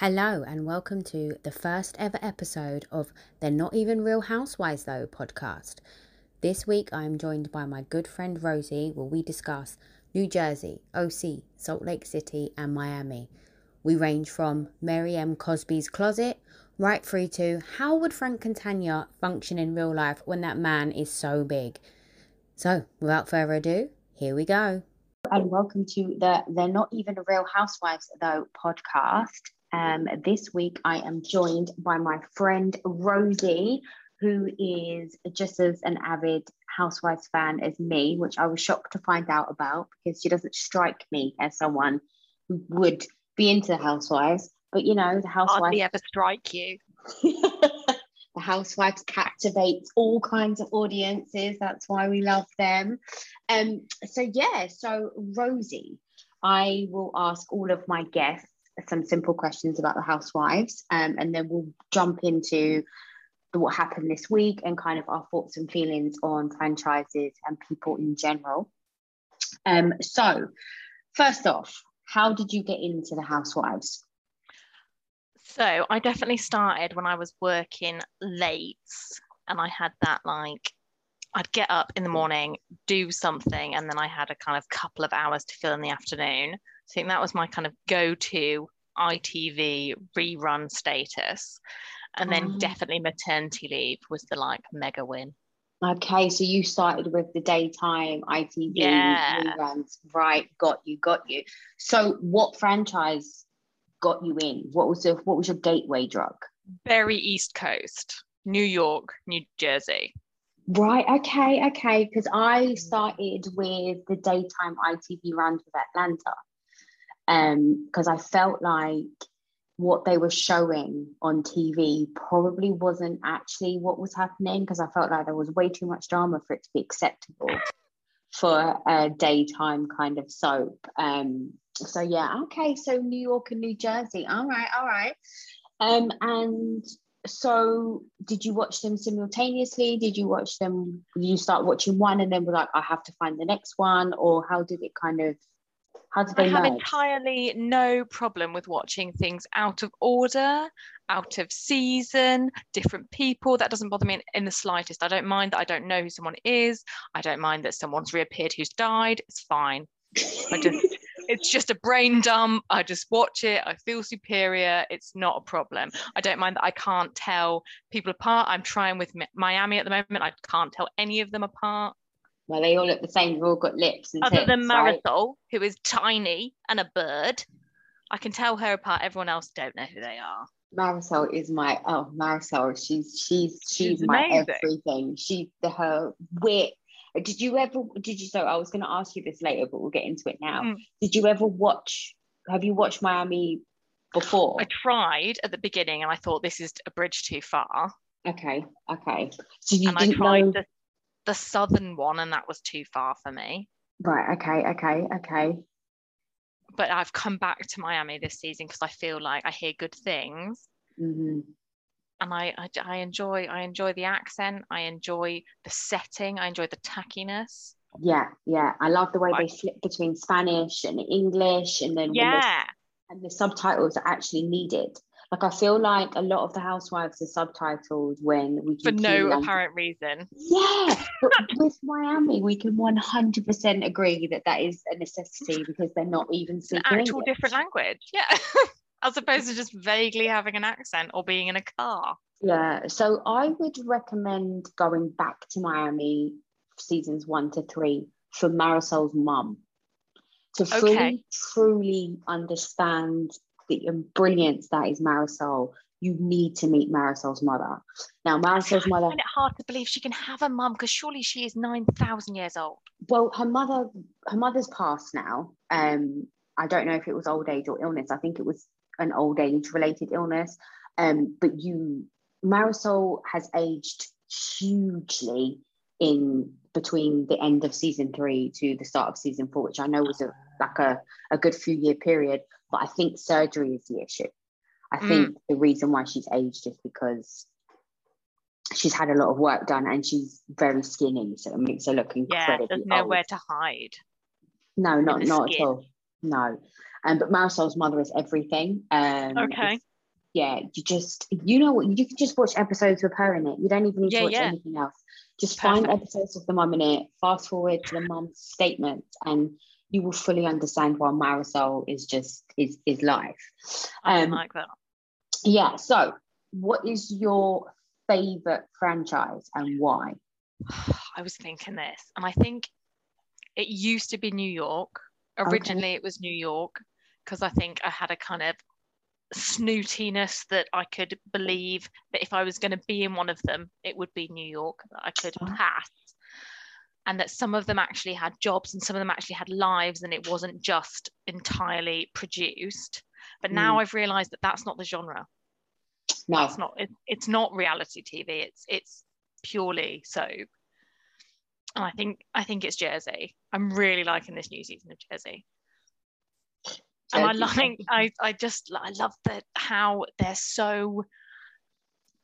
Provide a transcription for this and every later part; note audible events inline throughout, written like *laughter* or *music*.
Hello, and welcome to the first ever episode of They're Not Even Real Housewives, though podcast. This week, I am joined by my good friend Rosie, where we discuss New Jersey, OC, Salt Lake City, and Miami. We range from Mary M. Cosby's closet right through to how would Frank Catania function in real life when that man is so big? So, without further ado, here we go. And welcome to the They're Not Even Real Housewives, though podcast. Um, this week, I am joined by my friend Rosie, who is just as an avid Housewives fan as me, which I was shocked to find out about because she doesn't strike me as someone who would be into the Housewives. But you know, the Housewives hardly ever strike you. *laughs* the Housewives captivates all kinds of audiences. That's why we love them. Um, so yeah, so Rosie, I will ask all of my guests some simple questions about the housewives, um, and then we'll jump into the, what happened this week and kind of our thoughts and feelings on franchises and people in general. Um, so, first off, how did you get into the housewives? So I definitely started when I was working late, and I had that like I'd get up in the morning, do something, and then I had a kind of couple of hours to fill in the afternoon. I think that was my kind of go-to ITV rerun status. And then Oh. definitely maternity leave was the like mega win. Okay, so you started with the daytime ITV Yeah. reruns, right? Got you, got you. So, what franchise got you in? What was the what was your gateway drug? Very East Coast, New York, New Jersey. Right. Okay. Okay. Because I mm. started with the daytime ITV runs with Atlanta, um, because I felt like what they were showing on TV probably wasn't actually what was happening. Because I felt like there was way too much drama for it to be acceptable for a daytime kind of soap. Um. So yeah. Okay. So New York and New Jersey. All right. All right. Um. And so did you watch them simultaneously did you watch them you start watching one and then were like i have to find the next one or how did it kind of how did I have merge? entirely no problem with watching things out of order, out of season, different people. That doesn't bother me in, in the slightest. I don't mind that I don't know who someone is. I don't mind that someone's reappeared who's died. It's fine. I just *laughs* it's just a brain dump. I just watch it. I feel superior. It's not a problem. I don't mind that I can't tell people apart. I'm trying with Miami at the moment. I can't tell any of them apart. Well they all look the same they've all got lips and Other than tits, right? Marysol, who is tiny and a bird, I can tell her apart. Everyone else don't know who they are. marysol is my oh marysol she's she's she's, She's my everything she the her wit did you ever did you so i was going to ask you this later but we'll get into it now Mm. did you ever watch have you watched miami before I tried at the beginning and I thought this is a bridge too far. okay okay so you and I didn't tried know the, the southern one and that was too far for me. right okay okay okay But I've come back to Miami this season because I feel like I hear good things. hmm And I, I, I enjoy I enjoy the accent. I enjoy the setting. I enjoy the tackiness. Yeah, yeah. I love the way Like- they flip between Spanish and English, and then the, Yeah. and the subtitles are actually needed. Like I feel like a lot of the housewives are subtitled when we For no apparent reason. Yeah, but *laughs* with Miami, we can one hundred percent agree that that is a necessity because they're not even an speaking actual English. different language. Yeah. *laughs* As opposed to just vaguely having an accent or being in a car. Yeah, so I would recommend going back to Miami seasons one to three for Marysol's mum to fully, Okay. truly understand the brilliance that is Marysol. You need to meet Marysol's mother. Now, Marysol's I mother, find it hard to believe she can have a mum because surely she is 9,000 years old. well, her mother, her mother's passed now. Um, I don't know if it was old age or illness. I think it was an old age related illness. Um, but you, Marysol has aged hugely in between the end of season three to the start of season four, which I know was a like a, a good few year period. But I think surgery is the issue. I Mm. think the reason why she's aged is because she's had a lot of work done and she's very skinny, so it makes her look Yeah, incredibly there's old. nowhere to hide. No, not not at all. No. Um, but Marysol's mother is everything. Um, Okay. Yeah, you just you know what you can just watch episodes with her in it. You don't even need Yeah, to watch yeah. anything else. Just find episodes of the mum in it. Fast forward to the mum's statements, and you will fully understand why Marysol is just is is life. I Um, like that. Yeah. So, what is your favorite franchise and why? *sighs* I was thinking this, and I think it used to be New York. Originally, it was New York because I think I had a kind of snootiness that I could believe that if I was going to be in one of them, it would be New York that I could pass. And that some of them actually had jobs and some of them actually had lives, and it wasn't just entirely produced. But now mm. I've realized that that's not the genre. No, it's not. It, it's not reality TV. It's it's purely soap. And I think I think it's Jersey. I'm really liking this new season of Jersey. And I like I I just I love that how they're so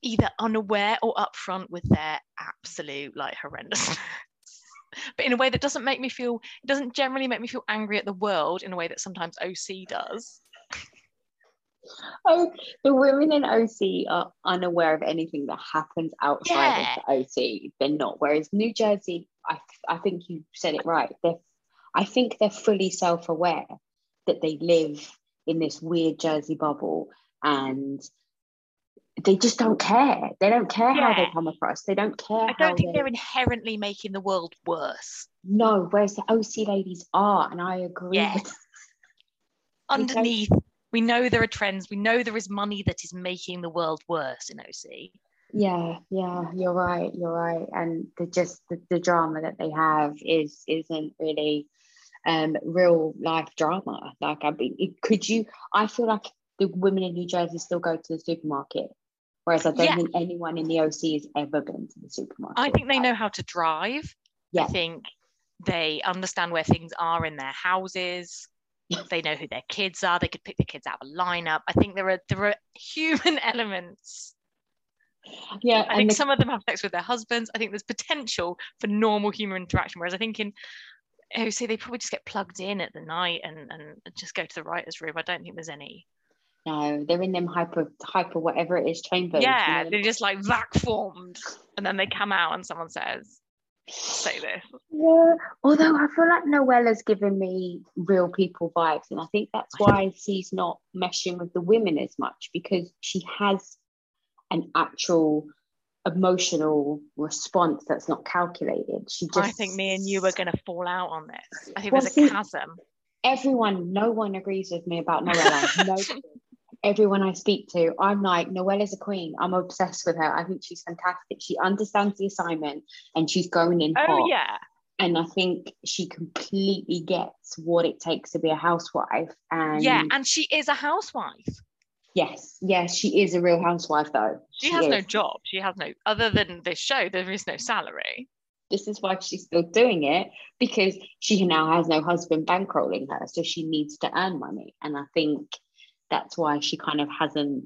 either unaware or upfront with their absolute like horrendous. *laughs* but in a way that doesn't make me feel it doesn't generally make me feel angry at the world in a way that sometimes OC does. Oh, the women in OC are unaware of anything that happens outside Yeah. of the OC. They're not. Whereas New Jersey, I, I think you said it right. They're, I think they're fully self-aware that they live in this weird Jersey bubble, and they just don't care. They don't care how they come across. They don't care. I don't think they- they're inherently making the world worse. No, whereas the OC ladies are, and I agree. Yeah. *laughs* with- underneath we know there are trends we know there is money that is making the world worse in oc Yeah, yeah, you're right. You're right, and the just the, the drama that they have is isn't really um real life drama. Like I mean, could you? I feel like the women in New Jersey still go to the supermarket, whereas I don't Yeah. think anyone in the OC has ever been to the supermarket. i think they know how to drive Yeah. i think they understand where things are in their houses they know who their kids are they could pick the kids out of a lineup i think there are there are human *laughs* elements Yeah, i think the- some of them have sex with their husbands i think there's potential for normal human interaction whereas i think in OC they probably just get plugged in at the night and, and just go to the writer's room. I don't think there's any no, they're in them hyper hyper whatever it is chambers. you yeah know, they're just like vac formed and then they come out and someone says say this Yeah, although I feel like Noella's giving me real people vibes, and I think that's why she's not meshing with the women as much because she has an actual emotional response that's not calculated. She just i think me and you are going to fall out on this i think Well, there's see- a chasm everyone, no one agrees with me about Noella. *laughs* no, everyone I speak to, I'm like, Noella's a queen. I'm obsessed with her. I think she's fantastic. She understands the assignment and she's going in oh hot. yeah and I think she completely gets what it takes to be a housewife. And yeah and she is a housewife yes, yes, she is a real housewife though. she, has no job she has no other than this show there is no salary This is why she's still doing it because she now has no husband bankrolling her, so she needs to earn money. And I think that's why she kind of hasn't.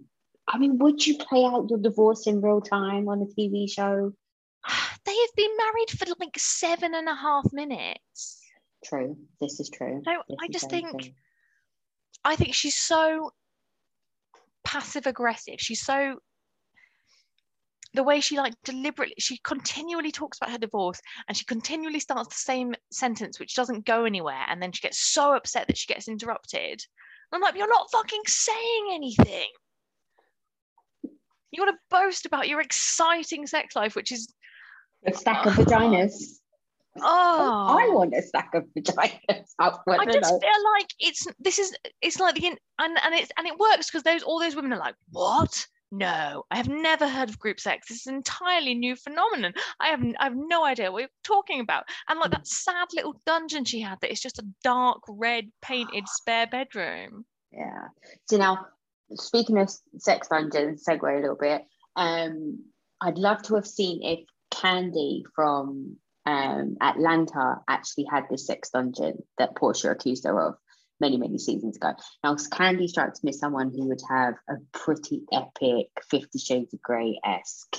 I mean, would you play out your divorce in real time on a TV show? *sighs* they have been married for like seven and a half minutes True, this is true. No, This I just think- true. I think she's so passive aggressive. She's so the way she like deliberately she continually talks about her divorce and she continually starts the same sentence which doesn't go anywhere and then she gets so upset that she gets interrupted. I'm like, you're not fucking saying anything. You want to boast about your exciting sex life, which is a stack of vaginas. oh I want a stack of vaginas. *laughs* I, I just feel like it's this is it's like the and and it's and it works because those all those women are like what no I have never heard of group sex this is an entirely new phenomenon I have I have no idea what you're talking about and like Mm. that sad little dungeon she had that is just a dark red painted *gasps* spare bedroom Yeah. So now, speaking of sex dungeons, segue a little bit. Um, I'd love to have seen if Kandi from um, Atlanta actually had this sex dungeon that Porsha accused her of many, many seasons ago. Now, Kandi strikes me as someone who would have a pretty epic Fifty Shades of Grey esque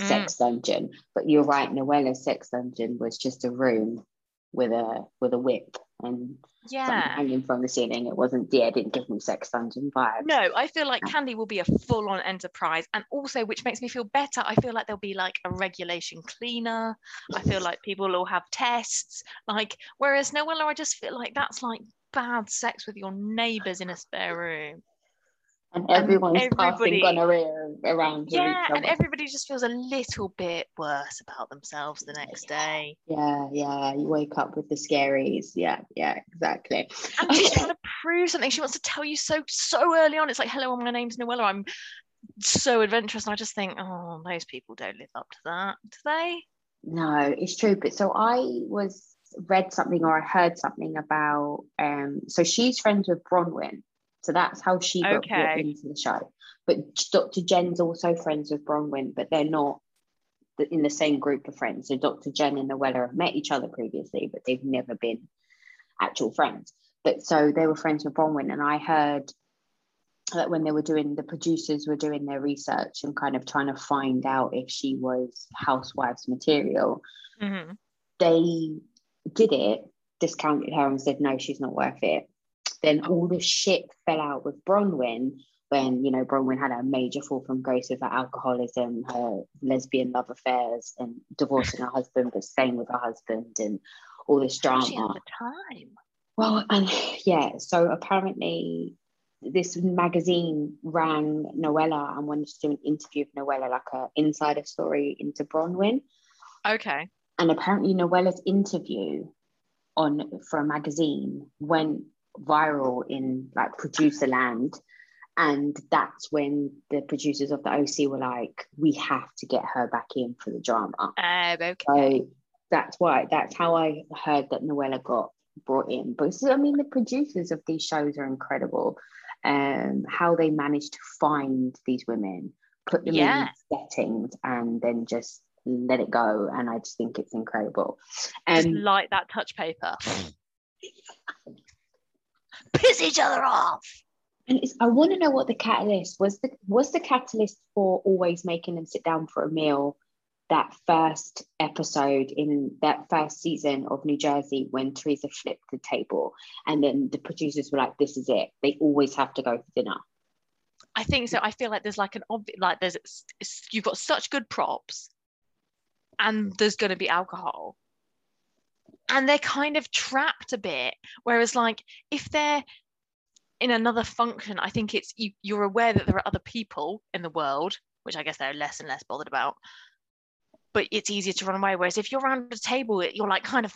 Mm. sex dungeon. But you're right, Noella's sex dungeon was just a room with a with a whip and Yeah. hanging from the ceiling. It wasn't, yeah, it didn't give me sex dungeon vibes. No, I feel like Kandi will be a full on enterprise. And also, which makes me feel better, I feel like there'll be like a regulation cleaner. I feel like people will have tests. Like, whereas Noella, I just feel like that's like bad sex with your neighbors in a spare room. And everyone's everybody- passing gonorrhea around Yeah, and everybody just feels a little bit worse about themselves the next day. Yeah, yeah. You wake up with the scaries. Yeah, yeah, exactly. And she's trying to prove something. She wants to tell you so so early on. It's like, hello, my name's Noella. I'm so adventurous. And I just think, oh, those people don't live up to that, do they? No, it's true. But so I was read something or I heard something about um so she's friends with Braunwyn. So that's how she got Okay. into the show. But Dr. Jen's also friends with Braunwyn, but they're not in the same group of friends. So Dr. Jen and Noella have met each other previously, but they've never been actual friends. But so they were friends with Braunwyn, and I heard that when they were doing the producers were doing their research and kind of trying to find out if she was housewives material, Mhm. they did it, discounted her and said, no, she's not worth it. Then all the shit fell out with Braunwyn when, you know, Braunwyn had a major fall from grace with her alcoholism, her lesbian love affairs, and divorcing her husband, but staying with her husband, and all this did She had drama. the time. Well, and yeah, so apparently this magazine rang Noella and wanted to do an interview with Noella, like a insider story into Braunwyn Okay. And apparently Noella's interview on for a magazine went viral in like producer land and that's when the producers of the OC were like we have to get her back in for the drama Um, okay. so that's why that's how I heard that Noella got brought in but I mean the producers of these shows are incredible um how they managed to find these women put them Yeah. in settings and then just let it go and I just think it's incredible Just um light that touch paper. *laughs* Piss each other off. and it's, I want to know what the catalyst was the was the catalyst for always making them sit down for a meal that first episode in that first season of New Jersey when Teresa flipped the table and then the producers were like this is it they always have to go for dinner I think so. I feel like there's like an obvious, like there's, it's- you've got such good props and there's going to be alcohol. And they're kind of trapped a bit. Whereas, like, if they're in another function, I think it's you, you're aware that there are other people in the world, which I guess they're less and less bothered about. But it's easier to run away. Whereas if you're around a table, you're like kind of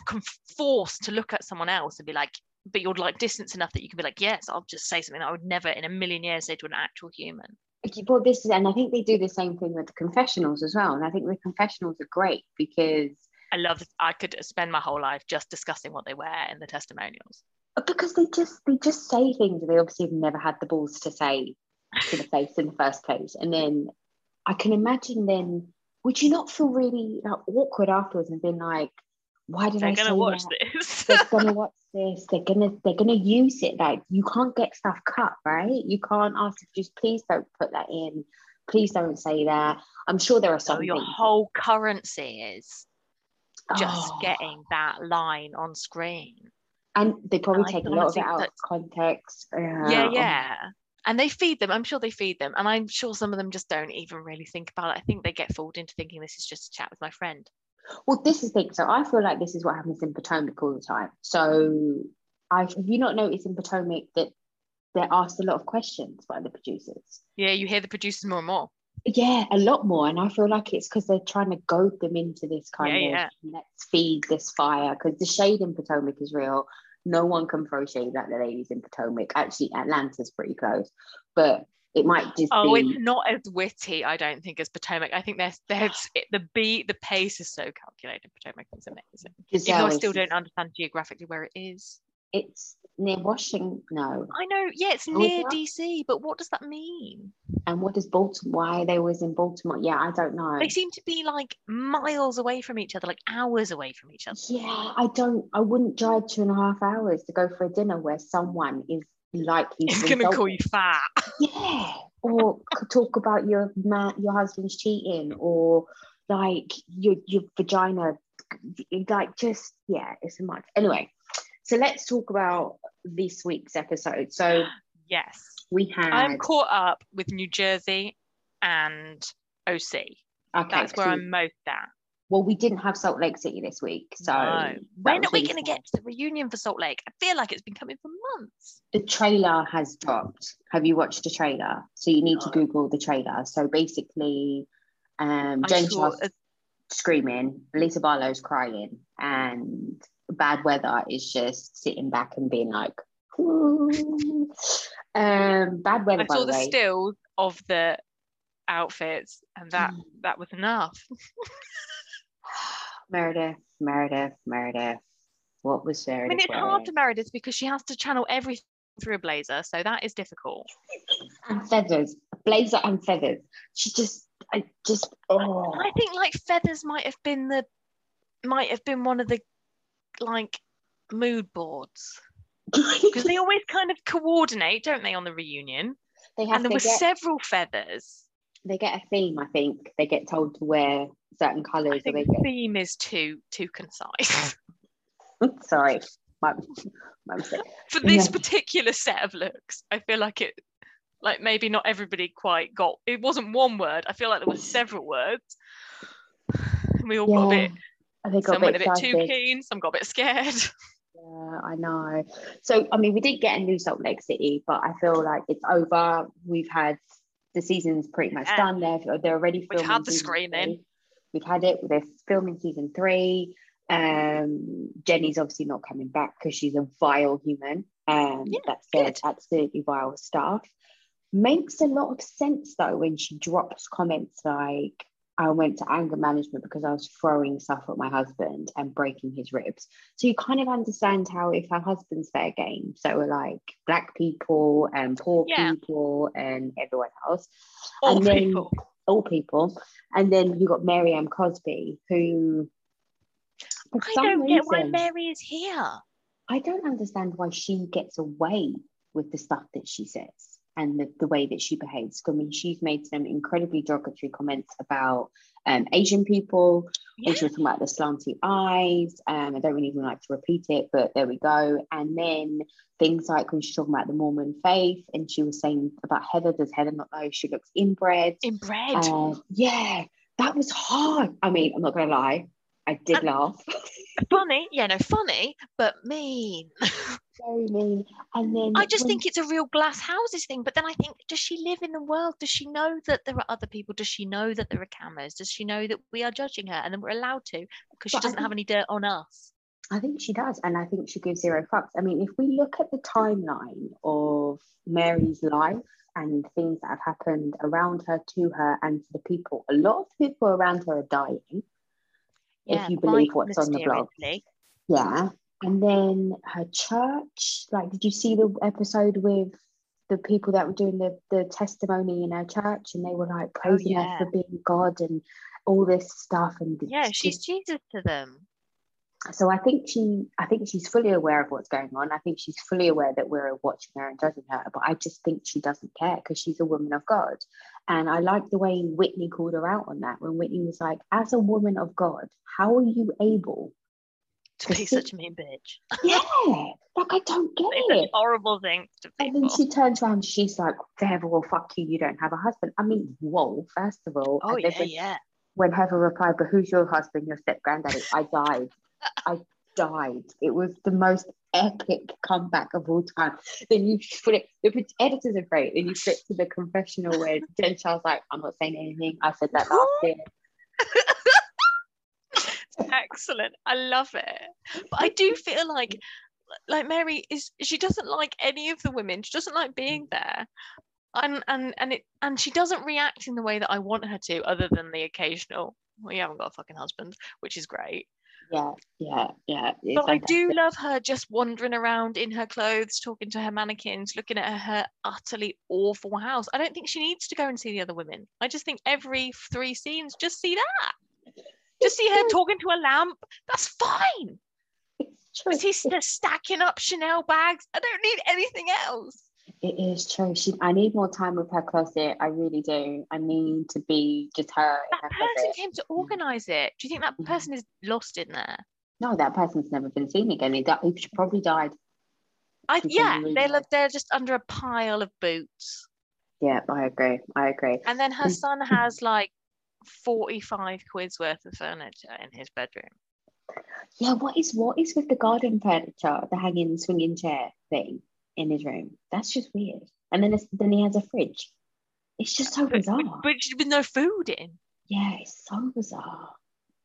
forced to look at someone else and be like, but you're like distance enough that you can be like, yes, I'll just say something I would never in a million years say to an actual human. But this is and I think they do the same thing with the confessionals as well and I think the confessionals are great because I love. I could spend my whole life just discussing what they wear in the testimonials. because they just they just say things that they obviously have never had the balls to say to the face in the first place and then I can imagine then would you not feel really like, awkward afterwards and being like why did They're I gonna say watch that? this. they're gonna *laughs* watch this they're gonna they're gonna use it like you can't get stuff cut right you can't ask just please don't put that in please don't say that I'm sure there are so some your things whole currency is just Oh. getting that line on screen. and they probably I take a lot of it out of that's- context yeah, yeah. And they feed them. I'm sure they feed them. And I'm sure some of them just don't even really think about it. I think they get fooled into thinking this is just a chat with my friend. Well, this is the thing. So I feel like this is what happens in Potomac all the time. So I have you not noticed in Potomac that they're asked a lot of questions by the producers? Yeah, you hear the producers more and more. Yeah, a lot more. And I feel like it's because they're trying to goad them into this kind Yeah, of yeah. let's feed this fire. Because the shade in Potomac is real. No one can throw shade like the ladies in Potomac. Actually, Atlanta's pretty close, but it might just Oh, be. it's not as witty, I don't think, as Potomac. I think there's there's *sighs* it, the beat, the pace is so calculated. Potomac is amazing. Even though I still is- don't understand geographically where it is. It's near Washington. No, I know, yeah, it's is near? DC, but what does that mean? and what does Baltimore? Why they was in Baltimore? Yeah, I don't know. They seem to be like miles away from each other, like hours away from each other. Yeah, I don't. I wouldn't drive two and a half hours to go for a dinner where someone is likely It's to gonna call you fat. Yeah, or talk about your man, your husband's cheating, or like your your vagina. Like just yeah, it's a much. Anyway, So let's talk about this week's episode. So Yes. we had. I'm caught up with New Jersey and OC. okay, That's where so- I'm most at. Well, we didn't have Salt Lake City this week, so No. When are we really going to get to the reunion for Salt Lake? I feel like it's been coming for months. the trailer has dropped. Have you watched the trailer? So you need to Google the trailer. So basically, um, saw Charles a- screaming, Lisa Barlow's crying, and Bad Weather is just sitting back and being like, "Ooh." um, Bad Weather. I saw the the way, stills of the outfits, and that Mm. that was enough. *laughs* Meredith, Meredith, Meredith. What was I mean, it's hard to for Meredith because she has to channel everything through a blazer, so that is difficult. and feathers, blazer and feathers. She just, I just, oh. I think like feathers might have been the might have been one of the like mood boards *laughs* because they always kind of coordinate, don't they, on the reunion? they have And there were get, several feathers. They get a theme. I think they get told to wear certain colours. Or think they the get, theme is too too concise *laughs* *laughs* sorry, my, my for this Yeah. particular set of looks. I feel like it, like maybe not everybody quite got. It wasn't one word. I feel like there were several words. We all got a bit. I think got Some went a bit excited. too keen. Some got a bit scared. *laughs* Yeah, I know. So, I mean, we did get a new Salt Lake City, but I feel like it's over. We've had the season's pretty much Yeah. done. They're they're already filming. We've had the screaming. three. We've had it. They're filming season three. Um, Jenny's obviously not coming back because she's a vile human. Um, Yeah, that said, good. absolutely vile stuff. Makes a lot of sense though when she drops comments like, I went to anger management because I was throwing stuff at my husband and breaking his ribs. So you kind of understand how if her husband's fair game, so we're like black people and poor Yeah. people and everyone else, All And then- people. all people. And then you got Mary M. Cosby, who I don't get why Mary is here. I don't understand why she gets away with the stuff that she says and the, the way that she behaves. I mean, she's made some incredibly derogatory comments about um, Asian people. Yeah. She was talking about the slanty eyes. Um, I don't really even like to repeat it, but there we go. And then things like when she's talking about the Mormon faith and she was saying about Heather, does Heather not know she looks inbred? Inbred. Uh, yeah, that was hard. I mean, I'm not gonna lie, I did And- laugh. *laughs* funny. Yeah, no, funny, but mean. *laughs* Very mean. And then I just when- think it's a real glass houses thing. But then I think, does she live in the world? Does she know that there are other people? Does she know that there are cameras? Does she know that we are judging her and then we're allowed to because she doesn't have any dirt on us? I think she does, and I think she gives zero fucks. I mean, if we look at the timeline of Mary's life and things that have happened around her, to her, and to the people, a lot of people around her are dying. Yeah, you believe what's on the blog. Yeah. And then her church, like, did you see the episode with the people that were doing the, the testimony in her church and they were like oh, praising Oh, yeah. her for being God and all this stuff? And Yeah, she's Jesus to them. so I think she I think she's fully aware of what's going on. I think she's fully aware that we're watching her and judging her, but I just think she doesn't care because she's a woman of God. And I like the way Whitney called her out on that when Whitney was like, as a woman of God, how are you able To be such a mean bitch. *laughs* Yeah, like I don't get it. horrible thing to And then she turns around, she's like, Heather, well, fuck you, you don't have a husband. I mean, whoa, first of all, Oh yeah, when, yeah. when Heather replied, but who's your husband, your step granddaddy? I died. I died. It was the most epic comeback of all time. Then you flip, the editors are great. Then you flip to the confessional where Jen Shah's like, I'm not saying anything. I said that last year. *laughs* Excellent. I love it. But I do feel like like Mary is she doesn't like any of the women. She doesn't like being mm. there. And and and it and she doesn't react in the way that I want her to, other than the occasional, well, you haven't got a fucking husband, which is great. Yeah, yeah, yeah. But I do love her just wandering around in her clothes, talking to her mannequins, looking at her utterly awful house. I don't think she needs to go and see the other women. I just think every three scenes, just see that. Just see her talking to a lamp. That's fine. She's just stacking up Chanel bags. I don't need anything else. It is true. She, I need more time with her closet. I really do. I need to be just her That her person closet. came to organize it. Do you think that Mhm. person is lost in there? No, that person's never been seen again. He, di- he probably died. I yeah, really they nice. live they're just under a pile of boots. Yeah, I agree. I agree. And then her Mm. son has like 45 quid's worth of furniture in his bedroom. Yeah, what is what is with the garden furniture, the hanging swinging chair thing in his room? That's just weird. And then it's, then he has a fridge. It's just so But, bizarre. but, but with no food in. yeah, it's so bizarre.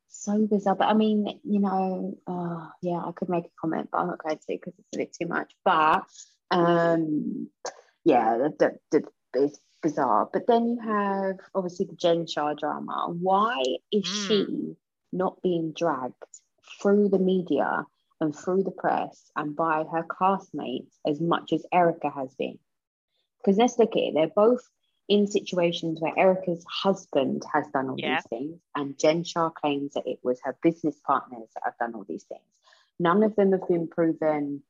So bizarre. But I mean, you know, uh, yeah, I could make a comment, but I'm not going to because it's a bit too much. But um, yeah, the, the, the, it's bizarre. But then you have obviously the Jen Shah drama. Why is Mm. she not being dragged through the media and through the press and by her classmates as much as Erika has been? Because let's look at it, they're both in situations where Erika's husband has done all Yeah. these things, and Jen Shah claims that it was her business partners that have done all these things. None of them have been proven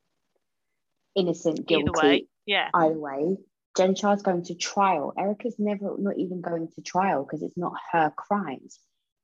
innocent, guilty. Either way. Yeah. Either way, Jen Shah's going to trial. Erika's never, not even going to trial because it's not her crimes.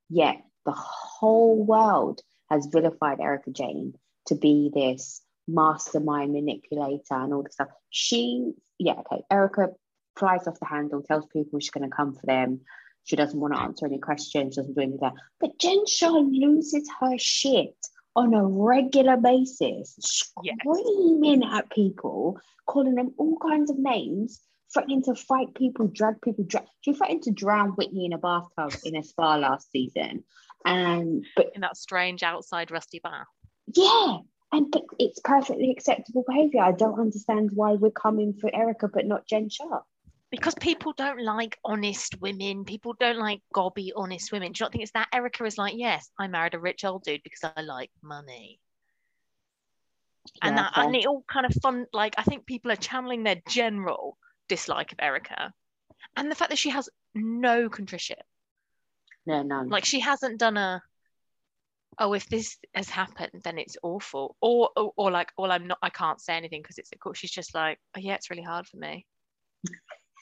Yet the whole world has vilified Erika Jayne to be this mastermind manipulator and all this stuff. She, yeah, okay. Erika flies off the handle, tells people she's going to come for them. She doesn't want to answer any questions, doesn't do anything. But Jen Shah loses her shit on a regular basis, Yes. screaming at people, calling them all kinds of names, threatening to fight people, drag people. Dra- she threatened to drown Whitney in a bathtub in a spa last season. And but In that strange outside rusty bath. yeah, and but it's perfectly acceptable behavior. I don't understand why we're coming for Erika but not Jen Shah. Because people don't like honest women. People don't like gobby honest women. Do you not think it's that? Erika is like, yes, I married a rich old dude because I like money. and that fair. and it all kind of fun like i think people are channeling their general dislike of erika and the fact that she has no contrition no, none. like she hasn't done a oh if this has happened then it's awful or or, or like well i'm not i can't say anything because it's cool she's just like oh yeah it's really hard for me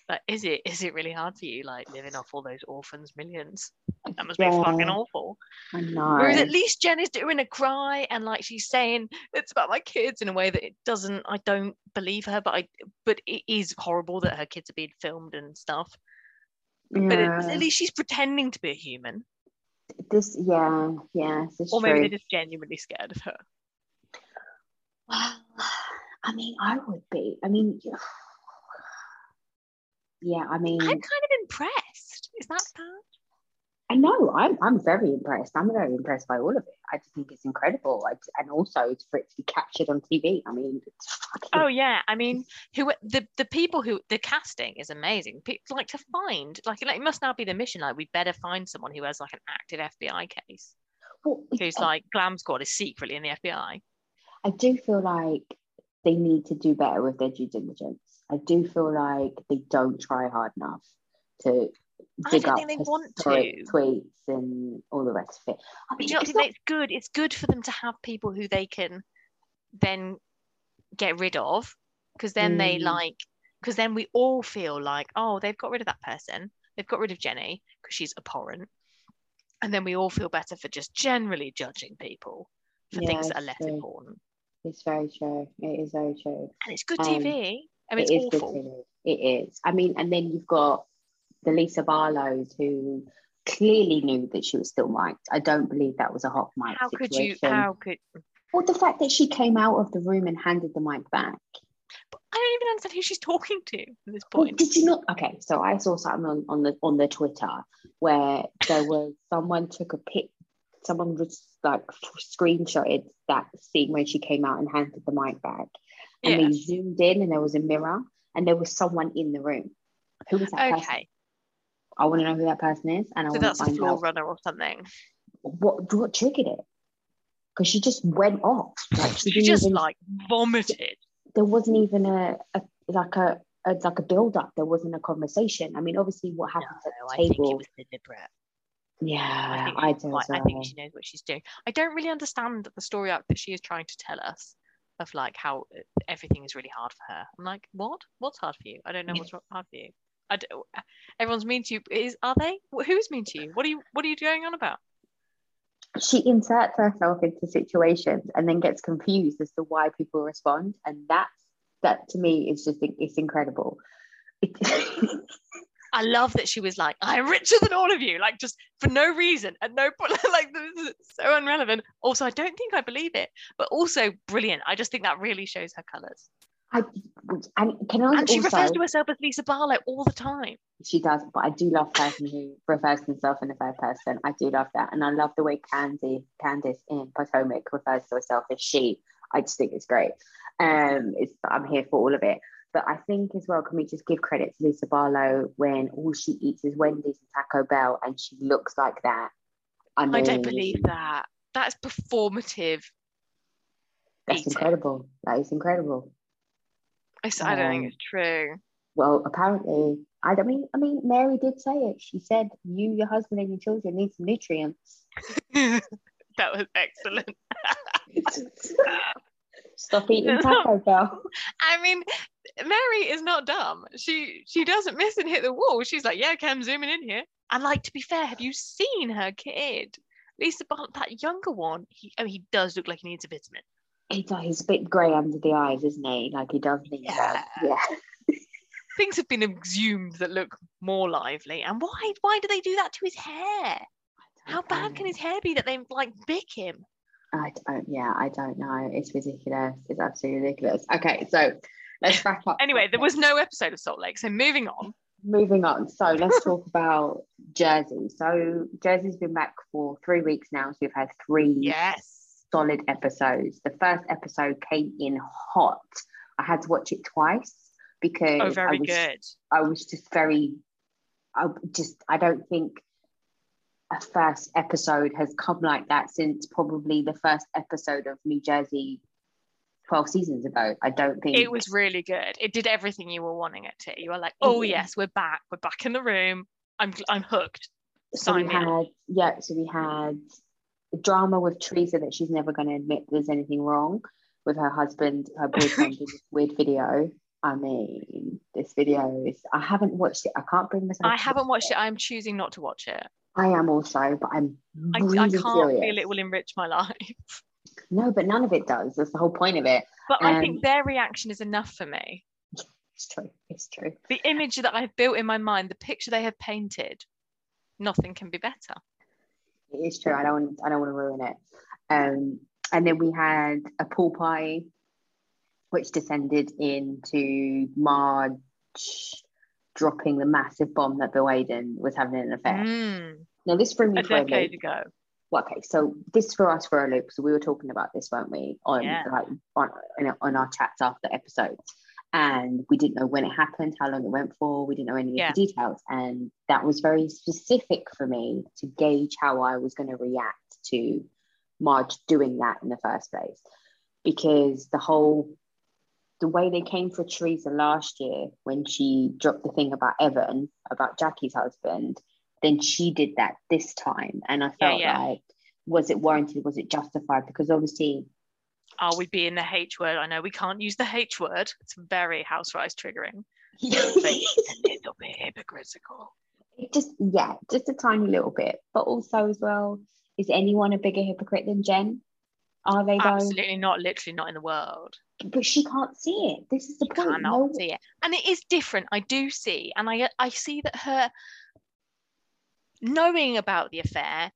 like is it is it really hard for you like living off all those orphans millions that must be fucking awful I know. Whereas at least Jen is doing a cry and like she's saying it's about my kids in a way that it doesn't. I don't believe her, but I but it is horrible that her kids are being filmed and stuff. But it, at least she's pretending to be a human, this, yeah, yeah, this or maybe true. they're just genuinely scared of her. Well, *sighs* I mean, I would be. I mean, yeah, I mean, I'm kind of impressed. Is that bad? I know I'm I'm very impressed. I'm very impressed by all of it. I just think it's incredible. I, and also for it to be captured on TV. I mean, it's fucking Oh yeah, I mean, who the the people who the casting is amazing. People like to find like it must now be the mission. Like we better find someone who has like an active FBI case. well, Who's like Glam Squad is secretly in the FBI. I do feel like they need to do better with their due diligence. I do feel like they don't try hard enough to I dig don't up think they want to. tweets and all the rest of it. I mean, do you it's not- good? It's good for them to have people who they can then get rid of because then they Mm. like because then we all feel like oh they've got rid of that person they've got rid of Jenny because she's abhorrent and then we all feel better for just generally judging people for Yeah, things that are less true. important It's very true. It is very true. and it's good Um, TV I mean It it's is good awful TV. It is. I mean, and then you've got the Lisa Barlows who clearly knew that she was still mic'd. I don't believe that was a hot mic how could you how could Well, the fact that she came out of the room and handed the mic back. But I don't even understand who she's talking to at this Well, point did you not? Okay, so I saw something on, on the on the Twitter where there *laughs* was someone took a pic, someone just like screenshotted that scene when she came out and handed the mic back, and yeah they zoomed in and there was a mirror and there was someone in the room. Who was that person? okay I want to know who that person is, and I so want that's to a floor out runner or something what what triggered it. Because she just went off. *laughs* Like she, she just even, like vomited there wasn't even a, a like a, a like a build up. There wasn't a conversation. I mean, obviously, what no, happened at I the think it table. was deliberate yeah, I think, I she's do. quite- as I think she knows what she's doing. I don't really understand the story arc that she is trying to tell us of like how uh, everything is really hard for her. I'm like, what? What's hard for you? I don't know what's hard for you. I don't, everyone's mean to you. Is are they? Who's mean to you? What are you? What are you going on about? she inserts herself into situations and then gets confused as to why people respond, and that's that to me is just it's incredible. *laughs* I love that she was like, I'm richer than all of you, like just for no reason, at no point, *laughs* like this is so irrelevant. Also, I don't think I believe it, but also brilliant. I just think that really shows her colours. I and can I and she also, refers to herself as Lisa Barlow all the time. She does, but I do love person who refers to himself in the third person. I do love that, and I love the way Candy Candiace in Potomac refers to herself as she. I just think it's great. Um, it's I'm here for all of it. But I think as well, can we just give credit to Lisa Barlow when all she eats is Wendy's and Taco Bell, and she looks like that? I, mean, I don't believe that. That's performative. That's eating. incredible. That is incredible. I, I don't um, think it's true. Well, apparently, I don't mean. I mean, Mary did say it. She said, "You, your husband, and your children need some nutrients." *laughs* that was excellent. *laughs* Stop eating *laughs* Taco Bell. I mean, Mary is not dumb. She she doesn't miss and hit the wall. She's like, yeah, Cam, zooming in here. And like, to be fair, have you seen her kid? Lisa Barlow, that younger one, he oh, he does look like he needs a vitamin. He does. He's a bit grey under the eyes, isn't he? Like he does need yeah. Yeah. Things have been exhumed that look more lively. And why why do they do that to his hair? How bad can his hair be that they like bick him? I don't, yeah, I don't know. It's ridiculous. It's absolutely ridiculous. Okay, so let's wrap up. anyway, there was no episode of Salt Lake. So moving on. Moving on. So *laughs* let's talk about Jersey. So Jersey's been back for three weeks now. So we've had three yes. solid episodes. The first episode came in hot. I had to watch it twice because oh, very I was, good. I was just very, I just, I don't think a first episode has come like that since probably the first episode of New Jersey 12 seasons ago. I don't think it was really good. It did everything you were wanting it to. You were like, oh yes, we're back. We're back in the room. I'm I'm hooked. So Sign we had yeah, so we had drama with Teresa that she's never going to admit there's anything wrong with her husband, her boyfriend *laughs* this weird video. I mean, this video is I haven't watched it. I can't bring myself. I haven't watched it. I'm choosing not to watch it. I am also, but I'm really I, I can't feel it will enrich my life. *laughs* No, but none of it does. That's the whole point of it. But um, I think their reaction is enough for me. *laughs* It's true. It's true. The image that I've built in my mind, the picture they have painted, nothing can be better. It is true. I don't. Want, I don't want to ruin it. Um, and then we had a pool pie, which descended into Marge dropping the massive bomb that Bill Aydin was having an affair. Mm. Now, this threw me a for decade a ago. Well, okay, so this for us for a loop. So we were talking about this, weren't we, on yeah. like on, on our chats after episodes, and we didn't know when it happened, how long it went for. We didn't know any yeah. of the details, and that was very specific for me to gauge how I was going to react to Marge doing that in the first place, because the whole the way they came for Teresa last year when she dropped the thing about Evan, about Jackie's husband, then she did that this time. And I oh, felt yeah, yeah. like, was it warranted? Was it justified? Because obviously. Oh, Are we being the H word? I know we can't use the H word. It's very housewives triggering. *laughs* it's a little bit hypocritical. It just, yeah, just a tiny little bit. But also, as well, is anyone a bigger hypocrite than Jen? Are they? Absolutely not, literally not in the world but she can't see it. This is the you point. Cannot no. see it, and it is different. I do see, and I I see that her knowing about the affair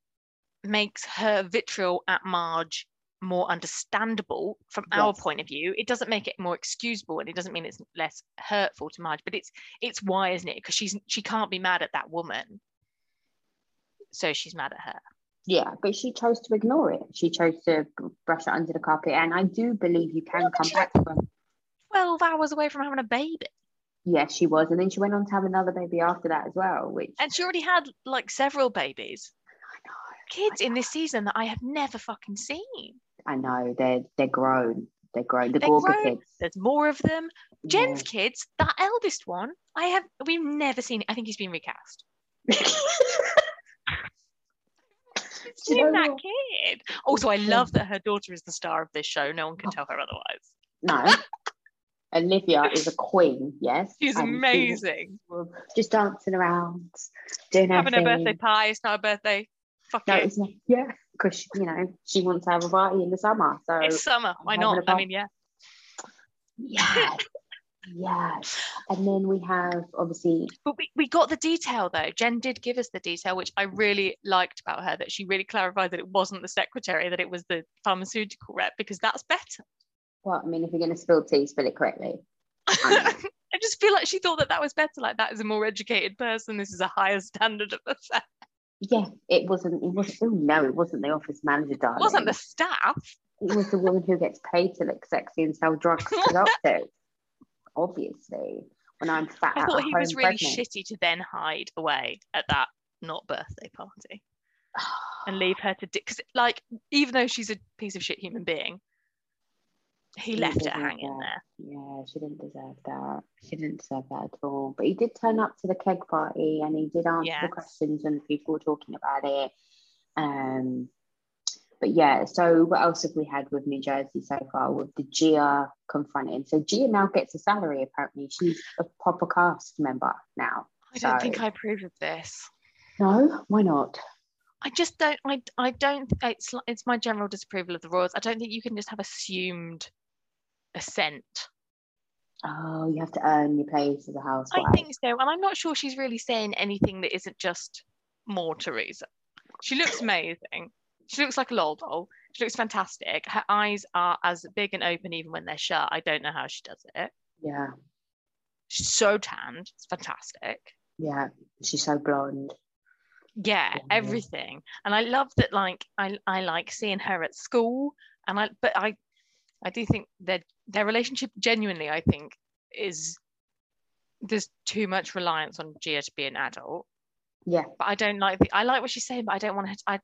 makes her vitriol at Marge more understandable from yes. our point of view. It doesn't make it more excusable, and it doesn't mean it's less hurtful to Marge. But it's it's why, isn't it? Because she's she can't be mad at that woman, so she's mad at her. Yeah, but she chose to ignore it. She chose to brush it under the carpet. And I do believe you can come back from 12 hours away from having a baby. Yes, she was. And then she went on to have another baby after that as well. Which And she already had like several babies. I know. Kids I know. in this season that I have never fucking seen. I know. They're they're grown. They're grown. The they're Gorga grown. kids. There's more of them. Jen's yeah. kids, that eldest one, I have we've never seen it. I think he's been recast. *laughs* seen that kid. Also, I love that her daughter is the star of this show. No one can oh. tell her otherwise. No. *laughs* Olivia is a queen, yes. She's amazing. just dancing around, doing having everything. a birthday pie. It's not a birthday. Fuck no, it. it's not. Yeah, because you know she wants to have a party in the summer. So it's summer. Why not? I mean, yeah. yes, yes. And then we have obviously But we, we got the detail though. Jen did give us the detail, which I really liked about her, that she really clarified that it wasn't the secretary, that it was the pharmaceutical rep, because that's better. well, I mean, if you're going to spill tea, spill it correctly. *laughs* I just feel like she thought that that was better. Like that is a more educated person. This is a higher standard of affair. Yeah, it wasn't. It was. Oh no, it wasn't the office manager, darling. It wasn't the staff. It was the woman who gets paid to look sexy and sell drugs to *laughs* doctors. Obviously, when I'm fat *laughs* I thought he was really pregnant. shitty to then hide away at that not birthday party and leave her to because like even though she's a piece of shit human being, he left her deserved hanging that. there. Yeah, she didn't deserve that. She didn't deserve that at all. But he did turn up to the keg party and he did answer Yes. the questions when the people were talking about it. Um, but yeah, so what else have we had with New Jersey so far with the Gia confronting? So Gia now gets a salary apparently. She's a proper cast member now. I don't think I approve of this. No, why not? I just don't. I I don't. It's it's my general disapproval of the royals. I don't think you can just have assumed assent. Oh, you have to earn your place as a housewife. I think so, and I'm not sure she's really saying anything that isn't just more Teresa. She looks *laughs* amazing. She looks like a lol doll. She looks fantastic. Her eyes are as big and open even when they're shut. I don't know how she does it. Yeah, She's so tanned. It's fantastic. yeah. She's so blonde. Yeah, Yeah. everything. And I love that like I I like seeing her at school and I but I I do think that their relationship genuinely I think is there's too much reliance on Gia to be an adult. Yeah, But I don't like the I like what she's saying, but I don't want her to, I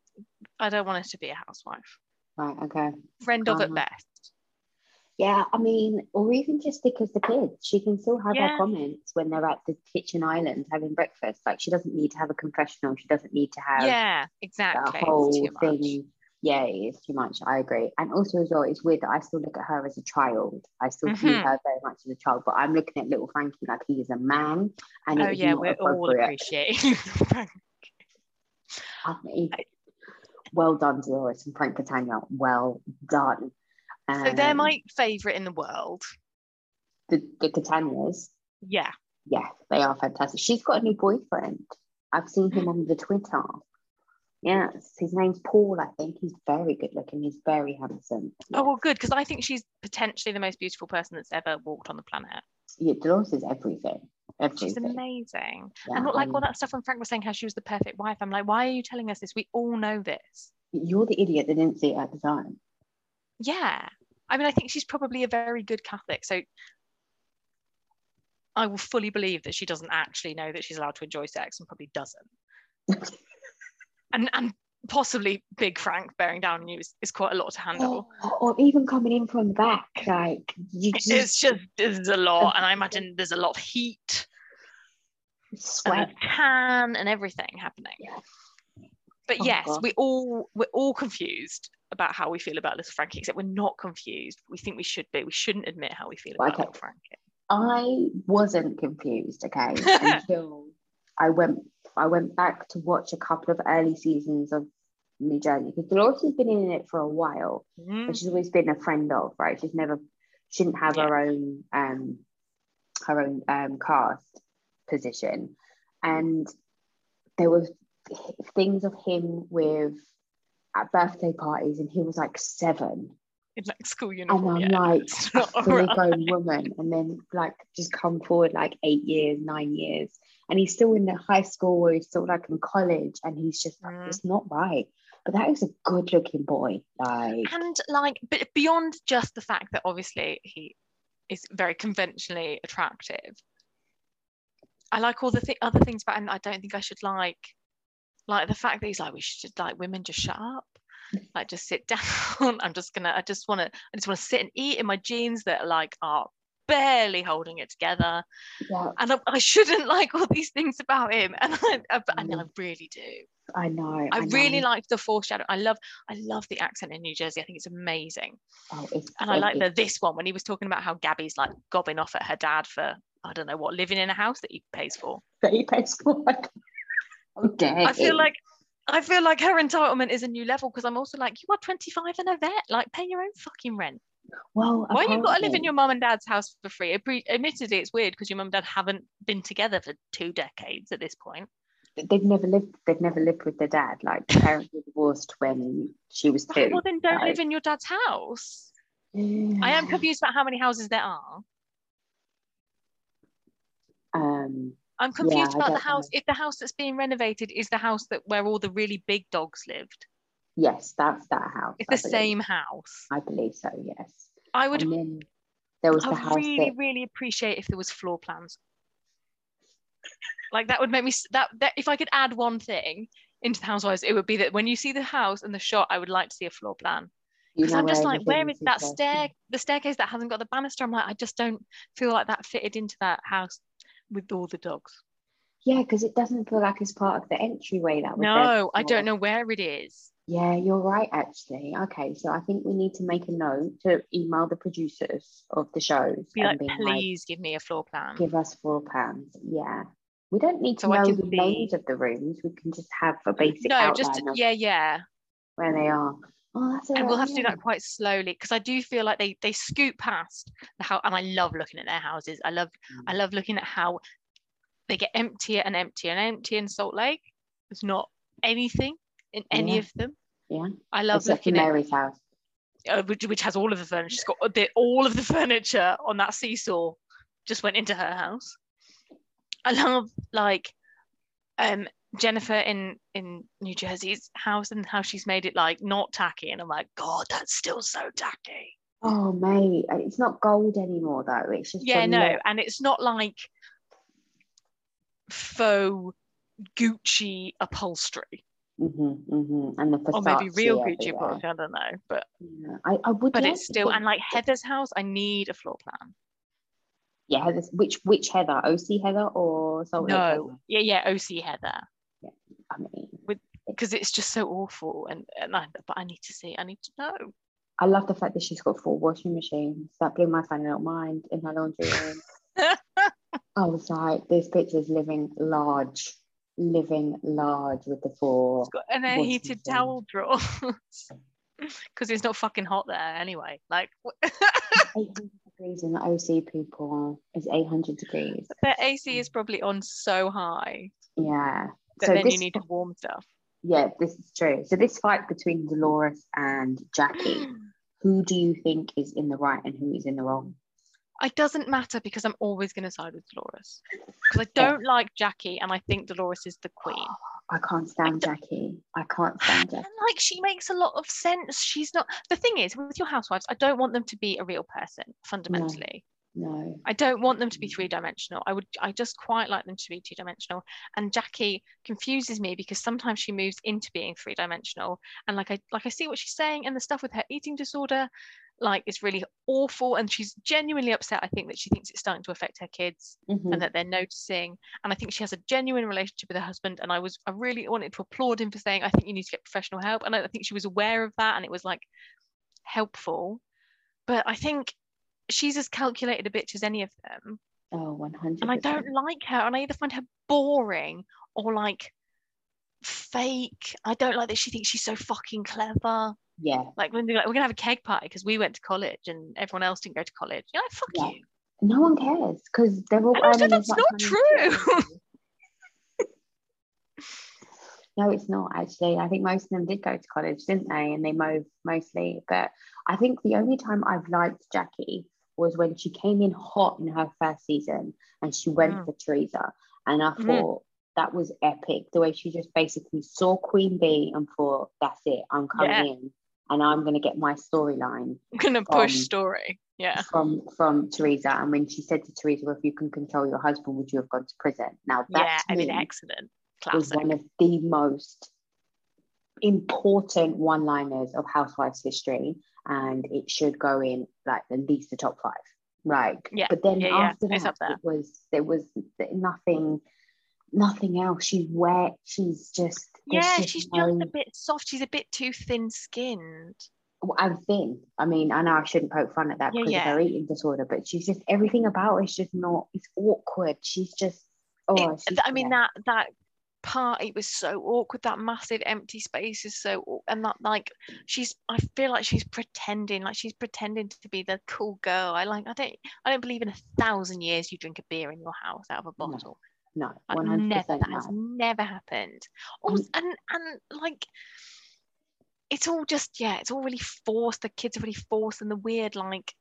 I don't want her to be a housewife. right, okay. Friend of at Uh-huh. best. Yeah, I mean, or even just because the kids, she can still have Yeah. her comments when they're at the kitchen island having breakfast. Like she doesn't need to have a confessional. She doesn't need to have Yeah, the exactly. It's whole thing. Yeah, it is too much. I agree. And also as well, it's weird that I still look at her as a child. I still see Mhm. her very much as a child, but I'm looking at little Frankie like he is a man. And Oh yeah, we're all appreciating *laughs* Frank. Well done, Dolores and Frank Catania. Well done. So they're Um, my favourite in the world. the, the Catanias. Yeah. Yeah, they are fantastic. She's got a new boyfriend. I've seen him on the Twitter. Yes, his name's Paul, I think. He's very good looking. He's very handsome. Oh well, good because I think she's potentially the most beautiful person that's ever walked on the planet. Yeah, Dolores is everything. Everything. She's amazing. Yeah, and not like all um, that stuff when Frank was saying how she was the perfect wife. I'm like, why are you telling us this? We all know this. You're the idiot that didn't see it at the time. Yeah. I mean, I think she's probably a very good Catholic. So I will fully believe that she doesn't actually know that she's allowed to enjoy sex and probably doesn't. *laughs* and and possibly Big Frank bearing down on you is, is quite a lot to handle. Or, or even coming in from the back, like you just It's just there's a lot, and I imagine there's a lot of heat sweat. a tan and everything happening. But Oh, yes, we all we're all confused about how we feel about little Frankie, except we're not confused. We think we should be. We shouldn't admit how we feel about Okay. little Frankie. I wasn't confused, okay, *laughs* until I went I went back to watch a couple of early seasons of New Jersey because Dolores has been in it for a while, Mm. but she's always been a friend of, right? She's never she didn't have her own um her own um cast position. And there was things of him with at birthday parties and he was like seven in like school uniform. and. I'm yeah. like *laughs* not grown woman, and then like just come forward like eight years, nine years, and he's still in the high school or he's still like in college, and he's just like, Mm. it's not right. But that is a good looking boy, like and like but beyond just the fact that obviously he is very conventionally attractive i like all the th- other things about him that i don't think i should like like the fact that he's like we should like women just shut up like just sit *laughs* down i'm just gonna i just want to i just want to sit and eat in my jeans that like are barely holding it together yeah, and I, I shouldn't *laughs* like all these things about him and i, I, and I Mm. really do I know. I, really know. like the foreshadow. I love, I love the accent in New Jersey. I think it's amazing. Oh, it's, And I like the this one when he was talking about how Gabby's like gobbing off at her dad for I don't know what living in a house that he pays for. that he pays for. Dare *laughs* I feel like I feel like her entitlement is a new level because I'm also like, you are 25 and a vet. Like, pay your own fucking rent. Well, Why you got to live in your mum and dad's house for free? Admittedly, it's weird because your mum and dad haven't been together for two decades at this point. they've never lived they've never lived with their dad like parents were divorced when she was two well, then don't so- live in your dad's house. I am confused about how many houses there are. um I'm confused I about the house. know. If the house that's being renovated is the house that where all the really big dogs lived, yes that's that house it's I the believe. same house. i believe so yes I would there was I the house really, that really appreciate if there was floor plans. Like that would make me that, that if I could add one thing into the housewives, it would be that when you see the house and the shot, I would like to see a floor plan. Because I'm just like, where is that stair, the staircase that hasn't got the banister? I'm like, I just don't feel like that fitted into that house with all the dogs. yeah because it doesn't feel like it's part of the entryway that No, I don't know where it is. yeah you're right actually okay so i think we need to make a note to email the producers of the shows Be like, please give me a floor plan. give us floor plans yeah we don't need to I know the names of the rooms we can just have a basic No, outline just of yeah, yeah. where they are oh and we'll have to do that quite slowly because I do feel like they they scoot past the house, and I love looking at their houses. I love I Mm. love looking at how they get emptier and emptier and emptier in Salt Lake. There's not anything in any Yeah. of them. Yeah. I love except looking at mary's house uh, which, which has all of the furniture. She's got a bit all of the furniture on that seesaw just went into her house. I love like um Jennifer in in New Jersey's house and how she's made it like not tacky and I'm like god that's still so tacky. oh mate it's not gold anymore though it's just Yeah, no, lot- and it's not like faux Gucci upholstery Mhm, mhm. and the or maybe real Gucci upholstery. I don't know, but Yeah, I, I would but it's still and like Heather's house. I need a floor plan. yeah Heather's, which which Heather OC Heather or Salt Lake No, Heather? yeah, yeah, OC Heather. I mean because it's just so awful and, and I, but I need to see I need to know. I love the fact that she's got four washing machines. That blew my funny little mind in her laundry room. *laughs* I was like this bitch is living large living large with the four and a heated machine. towel drawer. *laughs* Because it's not fucking hot there anyway like *laughs* wh- 800 degrees in the OC people is 800 degrees. Their AC is probably on so high. Yeah so then this you need to warm stuff. Yeah this is true. So this fight between Dolores and Jackie *gasps* who do you think is in the right and who is in the wrong? It doesn't matter because I'm always going to side with Dolores. Because I don't like Jackie and I think Dolores is the queen. *gasps* I can't stand Jackie. I can't stand and Jackie like she makes a lot of sense. She's not the thing is with your housewives I don't want them to be a real person fundamentally no I don't want them to be Mm. three dimensional. I would I just quite like them to be two dimensional. And Jackie confuses me because sometimes she moves into being three dimensional. And like I like I see what she's saying and the stuff with her eating disorder, like it's really awful. And she's genuinely upset. I think that she thinks it's starting to affect her kids Mhm. and that they're noticing. And I think she has a genuine relationship with her husband. And I was I really wanted to applaud him for saying, I think you need to get professional help. And I, I think she was aware of that and it was like helpful. But I think she's as calculated a bitch as any of them oh 100 and I don't like her, and I either find her boring or like fake. I don't like that she thinks she's so fucking clever. yeah Like when they're like, we're gonna have a keg party because we went to college and everyone else didn't go to college. Yeah, fuck Yeah. you. no one cares because they're all And also, that's not true. *laughs* No, it's not actually. I think most of them did go to college, didn't they? And they moved mostly. But I think the only time I've liked Jackie was when she came in hot in her first season and she went Mm. for Teresa. And I Mhm. thought that was epic. The way she just basically saw Queen Bee and thought, that's it, I'm coming Yeah. in and I'm going to get my storyline I'm gonna push story. Yeah. from from Teresa. And when she said to Teresa, if you can control your husband, would you have gone to prison? Now that Yeah, I mean me excellent. was one of the most important one-liners of Housewives history, and it should go in like at least the top five. Like, Yeah, but then yeah, yeah, after it's that, it was there was nothing, nothing else. She's wet. She's just Yeah, just she's no- just a bit soft. She's a bit too thin skinned. I'm thin. I mean, I know I shouldn't poke fun at that Yeah, because yeah. of her eating disorder, but she's just everything about her is just not. It's awkward. She's just. Oh, It- she's I mean yeah. that that it was so awkward. That massive empty space is so and that like she's I feel like she's pretending like she's pretending to be the cool girl. I like I don't I don't believe in a thousand years you drink a beer in your house out of a No, bottle. No, one hundred never that has no. never happened. Also, and and like it's all just yeah, it's all really forced. The kids are really forced, and the weird like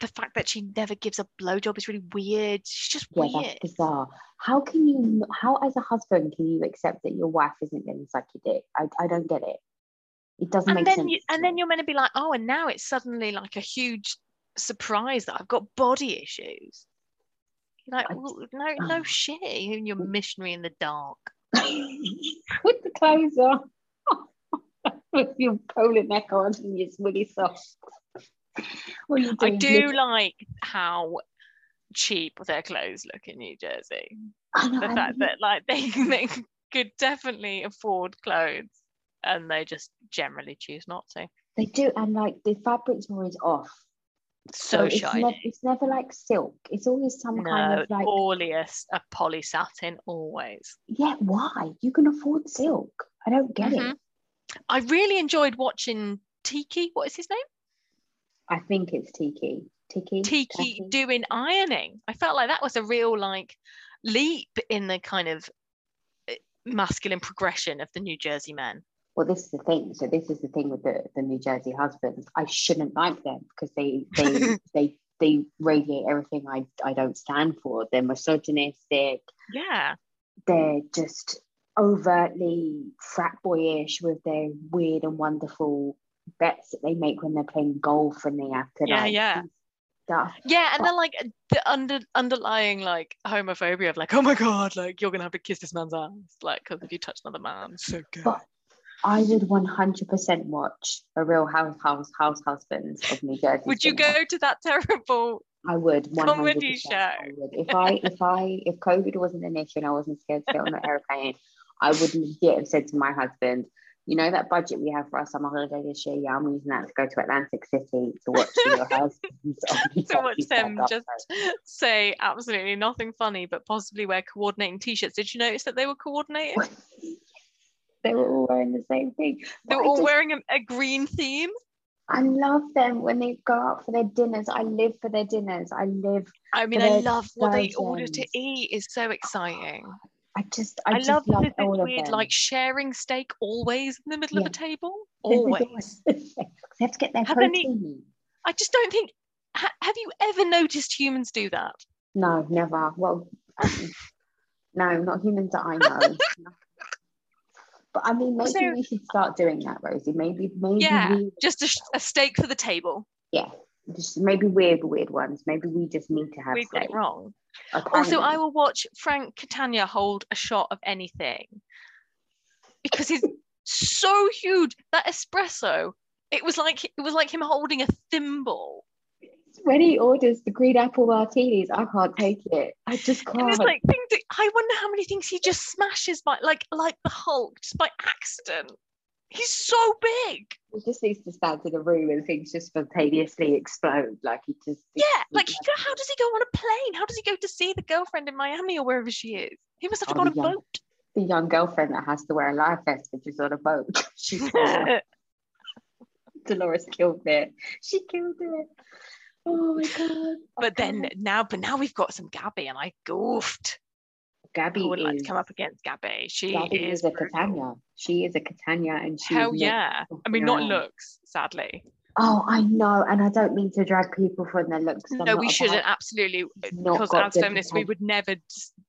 the fact that she never gives a blowjob is really weird. She's just Yeah, weird. that's bizarre. How can you? How as a husband can you accept that your wife isn't going to suck your dick? I, I don't get it. It doesn't and make then sense. you, and then you're meant to be like, oh, and now it's suddenly like a huge surprise that I've got body issues. You're like, well, no, no *sighs* shit. You're Mm. missionary in the dark. *laughs* Put the clothes on. *laughs* With your polo neck on and your swilly socks. What are you I do like how cheap their clothes look in New Jersey. Know, The fact that like *laughs* they they could definitely afford clothes and they just generally choose not to. they do, and like the fabric's always off. So, it's, shiny. nev- it's never like silk. It's always some kind of like, always a poly satin, always. yeah, why? You can afford silk. I don't get Mhm. it. I really enjoyed watching Tiki. What is his name? I think it's Tiki. Tiki. Tiki doing ironing. I felt like that was a real like leap in the kind of eh, masculine progression of the New Jersey men. Well, this is the thing. So this is the thing with the, the New Jersey husbands. I shouldn't like them because they they *laughs* they they radiate everything I I don't stand for. They're misogynistic. Yeah. They're just overtly frat boyish with their weird and wonderful bets that they make when they're playing golf and they have to Yeah, like yeah. stuff. Yeah, and But- then like the under underlying like homophobia of like, oh my god, like you're gonna have to kiss this man's ass, like because if you touch another man, so good. But I would 100% watch a Real House House House Husbands of New Jersey. Would you go to that terrible? I would 100%. Comedy I show. would. If I if I if COVID wasn't an issue and I wasn't scared to get on an airplane, I would legit have said to my husband, you know that budget we have for our summer holiday this year, yeah, I'm using that to go to Atlantic City to watch your *laughs* husband's to watch them just say absolutely nothing funny, but possibly wear coordinating t-shirts. Did you notice that they were coordinating? *laughs* they were all wearing the same thing. They were all just- wearing a, a green theme. I love them when they go out for their dinners. I live for their dinners. I live. I mean, I love what they order to eat. is so exciting. I just. I, I, just love love, all this of weird them. like sharing steak always in the middle of Yeah. a table. Always. *laughs* they have to get their Have any- I just don't think. Ha- have you ever noticed humans do that? No, never. Well, um, no, not humans that I know. *laughs* But I mean, maybe So- we should start doing that, Rosie. Maybe, maybe Yeah. we, Just a, a steak for the table. yeah, just maybe weird, weird ones. Maybe we just need to have We've got steak. it wrong. Also, I will watch Frank Catania hold a shot of anything because he's so huge. That espresso, it was like it was like him holding a thimble. when he orders the green apple martinis, I can't take it. I just can't. it's like things I wonder how many things he just smashes by like like the Hulk just by accident. He's so big. he just needs to stand in a room and things just spontaneously explode. Like he just Yeah, like he go, how does he go on a plane? How does he go to see the girlfriend in Miami or wherever she is? He must have to Oh, go on a yeah. boat. the young girlfriend that has to wear a life vest which is on a boat. *laughs* She's. *laughs* Dolores killed it. She killed it. Oh my god. but then now, but now we've got some Gabby, and I goofed. Gabby I would like is to come up against Gabby. She Gabby is is a brutal. Catania. She is a Catania and she Hell yeah! I mean, not looks, sadly. Oh, I know, and I don't mean to drag people from their looks. No, we shouldn't. Absolutely, because as feminists, we would never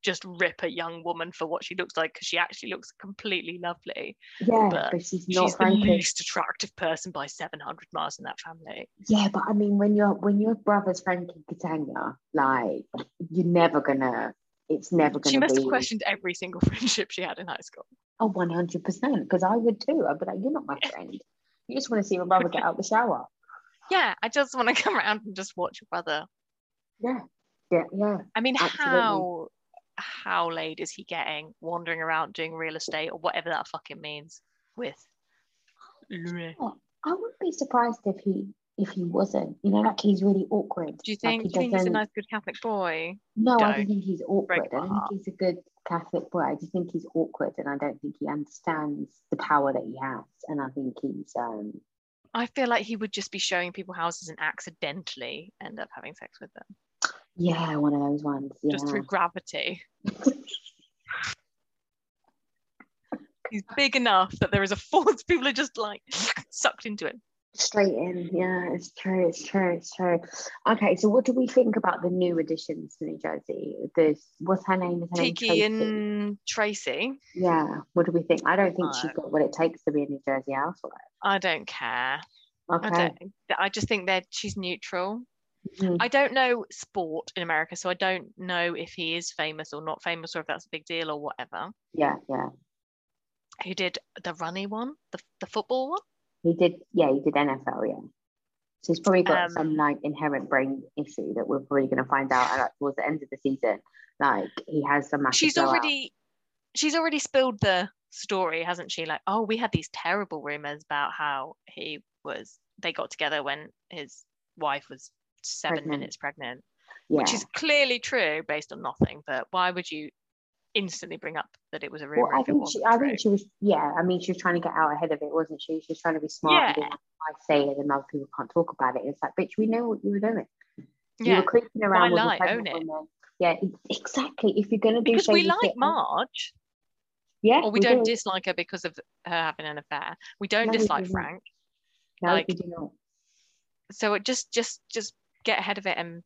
just, rip a young woman for what she looks like because she actually looks completely lovely. Yeah, but but, she's not She's the least attractive person by 700 miles in that family. Yeah, but I mean, when your when your brother's Frankie Catania, like you're never gonna. It's never gonna She must be. have questioned every single *laughs* friendship she had in high school. Oh, 100 percent. Because I would too. I'd be like, you're not my friend. You just want to see my brother get out the shower. Yeah, I just want to come around and just watch your brother. Yeah, yeah, yeah. I mean, Absolutely. how how laid is he getting wandering around doing real estate or whatever that fucking means with Louis? I wouldn't be surprised if he if he wasn't. You know, like he's really awkward. Do you Like, think, he do you think he's a nice good Catholic boy? No, I Don't. don't think he's awkward. I think he's a good Catholic boy. I just think he's awkward, and I don't think he understands the power that he has. And I think he's um I feel like he would just be showing people houses and accidentally end up having sex with them yeah one of those ones. Yeah. just through gravity. *laughs* He's big enough that there is a force. *laughs* People are just like sucked into him. Straight in, yeah, it's true, it's true, it's true. Okay, so what do we think about the new additions to New Jersey? This what's her name? Is her name Tiki Traci? and Traci. Yeah, what do we think? I don't think she's got what it takes to be a New Jersey housewife. I don't care. I Okay. don't. I just think that she's neutral. Mhm. I don't know sport in America, so I don't know if he is famous or not famous, or if that's a big deal or whatever. Yeah, yeah. Who did the runny one, the the football one? He did, yeah, he did NFL, yeah. So he's probably got Um, some like inherent brain issue that we're probably going to find out like, towards the end of the season. Like he has some she's already she's already spilled the story hasn't she like oh we had these terrible rumors about how he was they got together when his wife was seven Pregnant. minutes pregnant yeah. which is clearly true based on nothing but why would you instantly bring up that it was a rumor Well, I think she, I true? think she was, yeah. I mean, she was trying to get out ahead of it, wasn't she? She was trying to be smart. Yeah. like, I say it, and other people can't talk about it. It's like, bitch, we know what you were doing. You yeah were creeping around with lie? Own it. woman. Yeah, e- exactly. If you're gonna do because we like Marge yeah, or we, don't dislike her because of her having an affair we don't No, we dislike don't. Frank no, like- we do not. so it just just just get ahead of it and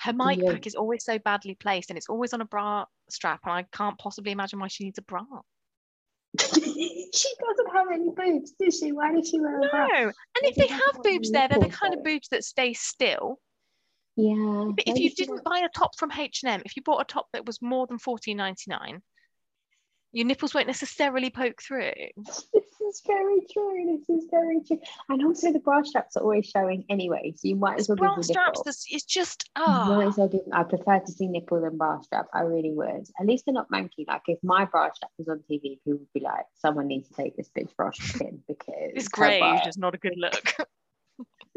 her mic Yeah. pack is always so badly placed and it's always on a bra strap and I can't possibly imagine why she needs a bra. *laughs* she doesn't have any boobs, does she? Why does she wear a No, bra? and if they have boobs there, they're the kind of boobs that stay still. Yeah. But if you didn't buy a top from H&M, if you bought a top that was more than fourteen ninety nine, your nipples won't necessarily poke through. *laughs* Is very true. This is very true. And also, the bra straps are always showing anyway, so you might as well Bra give straps, this it's just You might ah. as well give, I prefer to see nipple than bra strap. I really would. At least they're not manky. Like if my bra strap was on TV, people would be like, "Someone needs to take this bitch bra strap in *laughs* because it's grey It's just not a good look.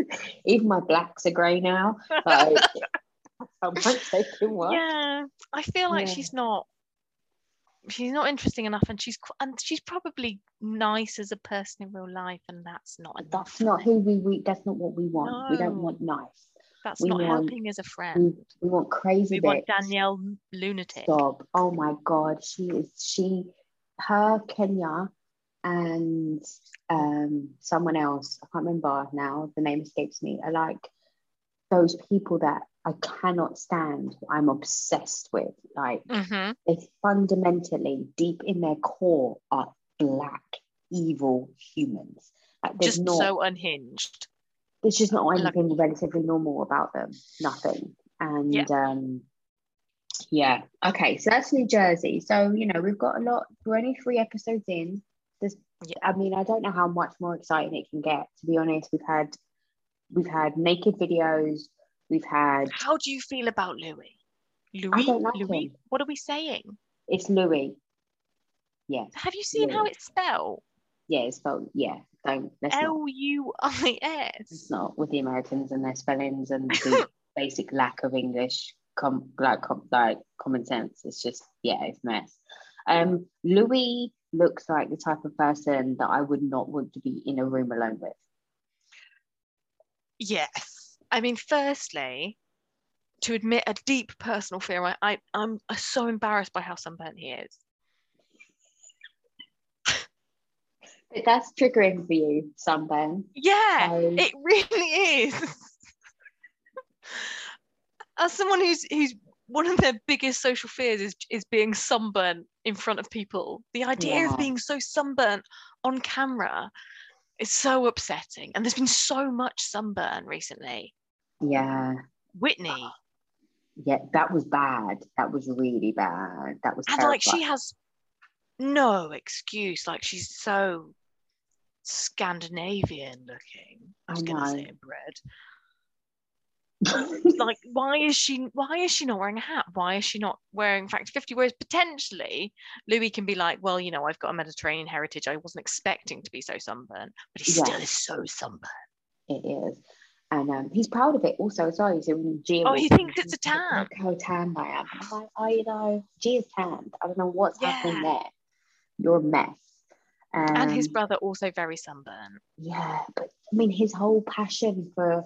*laughs* Even my blacks are grey now. *laughs* Like, taking one. yeah, I feel like Yeah. she's not. She's not interesting enough, and she's and she's probably nice as a person in real life, and that's not enough. That's not who we, we. That's not what we want. We don't want nice. That's we not want- helping as a friend. We, we want crazy. We want. Danielle lunatic. Stop. Oh my God. She is, she, her, Kenya, and um, someone else, I can't remember now, the name escapes me, are like those people that I cannot stand, I'm obsessed with. Like, hmm they fundamentally, deep in their core, are black, evil humans. Like, Just not, so unhinged. there's just not like- anything relatively normal about them. Nothing. And Yeah. um yeah. Okay, so that's New Jersey. So, you know, we've got a lot, we're only three episodes in. There's Yeah. I mean, I don't know how much more exciting it can get, to be honest. We've had we've had naked videos, we've had How do you feel about Louis? Louis? like Louis? him. What are we saying? it's Louis. Yes, Have you seen how it's spelled? yeah, it's spelled yeah. Don't L U I it's not with the Americans and their spellings and the *laughs* basic lack of English, com- like, com- like common sense. It's just, yeah, it's mess. Um, Louis looks like the type of person that I would not want to be in a room alone with. Yes. I mean, firstly, to admit a deep personal fear, I, I I'm so embarrassed by how sunburnt he is. But that's triggering for you, sunburn. Yeah, So- it really is. As someone who's who's one of their biggest social fears is is being sunburnt in front of people. The idea Yeah. of being so sunburnt on camera is so upsetting. And there's been so much sunburn recently. Yeah, Whitney. yeah, that was bad. That was really bad. That was And like she has no excuse. Like she's so Scandinavian looking. I I was gonna say inbred. like *laughs* why is she why is she not wearing a hat why is she not wearing factor 50 whereas potentially louis can be like well you know i've got a mediterranean heritage i wasn't expecting to be so sunburned but he Yeah. still is so sunburned It is. And um, he's proud of it also as well. He's. Oh, he thinks it's a tan. Look how tanned I am. I'm like, oh, you know, Gia's tanned. I don't know what's happening there. You're a mess. Um, and his brother also very sunburned. Yeah, but I mean, his whole passion for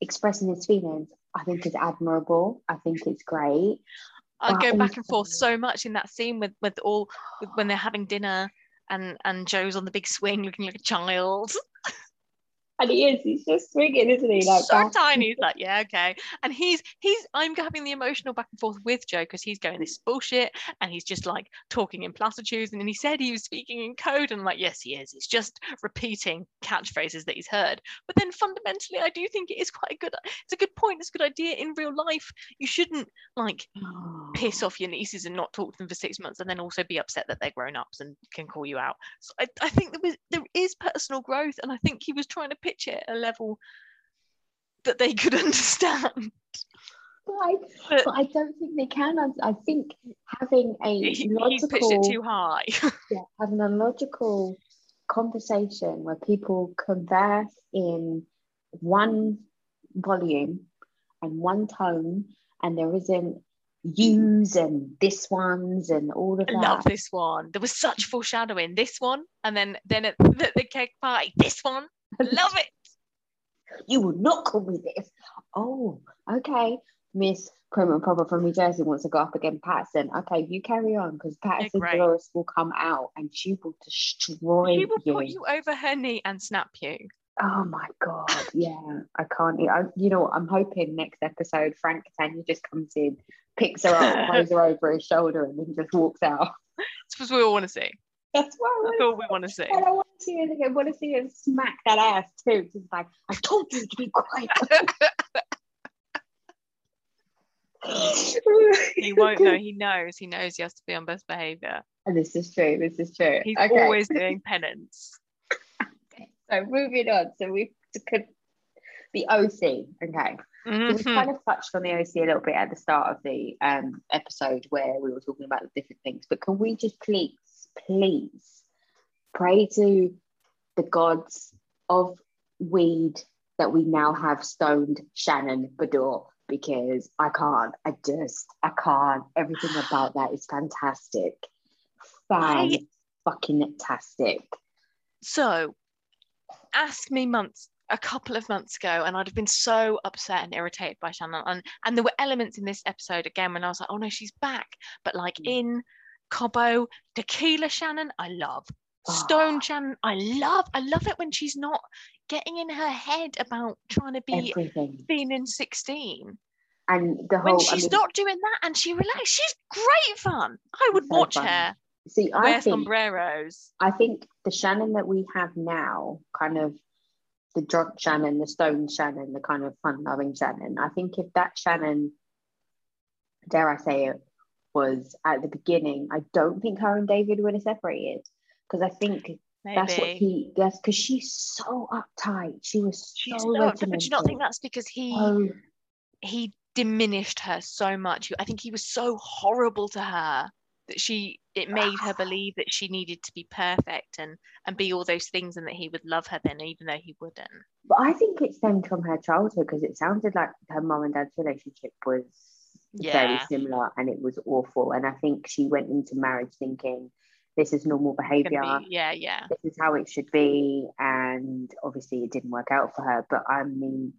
expressing his feelings, I think, is admirable. I think it's great. I But go back and forth so much in that scene with with all with, when they're having dinner and and Joe's on the big swing looking like a child. And he is, he's just swinging, isn't he? Like so back- tiny. He's like, yeah, okay. And he's he's I'm having the emotional back and forth with Joe because he's going this is bullshit and he's just like talking in platitudes. And then he said he was speaking in code, and I'm like, yes, he is. He's just repeating catchphrases that he's heard. But then fundamentally, I do think it is quite a good. It's a good point. It's a good idea in real life. You shouldn't like piss off your nieces and not talk to them for six months and then also be upset that they're grown ups and can call you out so I, I think there was there is personal growth and I think he was trying to pitch it at a level that they could *laughs* understand But I, But- but I don't think they can. I, I think having a he, logical, pitched it too high *laughs* yeah, having a logical conversation where people converse in one volume and one tone, and there isn't yous and this ones and all of that. I love this one there was such foreshadowing this one and then then at *laughs* the, the keg party this one love it You will not call me this. Oh, okay. Miss Prim and Proper from New Jersey wants to go up against Paterson. Okay, you carry on because Paterson great. Dolores will come out and she will destroy she will you. put you over her knee and snap you Oh my god, yeah, I can't. I, you know, I'm hoping next episode Frank Catania just comes in, picks her up, *laughs* throws her over his shoulder, and then just walks out. that's what we all want to see That's what I that's all we want to see And I want to see her. I want to see him smack that ass too. Just like I told you to be quiet. *laughs* *laughs* he won't know he knows he knows he has to be on best behavior And this is true. This is true. He's okay. always *laughs* doing penance. So moving on. So we could the OC. Okay. So we Mhm. kind of touched on the OC a little bit at the start of the um, episode where we were talking about the different things. But can we just please, please pray to the gods of weed that we now have stoned Shannon Beador because I can't. I just I can't. Everything about that is fantastic. Fan I- fucking tastic. So, ask me months, a couple of months ago, and I'd have been so upset and irritated by Shannon. And, and there were elements in this episode again when I was like, oh no, she's back. But like Mm. in Cabo, Tequila Shannon, I love. Stone Ah. Shannon, I love. I love it when she's not getting in her head about trying to be Everything. feeling 16. And the whole When she's I mean, not doing that and she relaxes, she's great fun. I would So watch fun. her see I wear think sombreros. I think the Shannon that we have now, kind of the drunk Shannon, the stone Shannon, the kind of fun loving Shannon, I think if that Shannon, dare I say it, was at the beginning, I don't think her and David would have separated. Because I think that's what he, that's because she's so uptight. She was She's so not, but do you not think that's because he Oh, he diminished her so much? I think he was so horrible to her that she it made her *sighs* believe that she needed to be perfect and and be all those things and that he would love her then even though he wouldn't. but I think it stemmed from her childhood because it sounded like her mum and dad's relationship was very similar and it was awful. And I think she went into marriage thinking this is normal behavior, be- yeah, yeah. this is how it should be. And obviously it didn't work out for her. But I mean,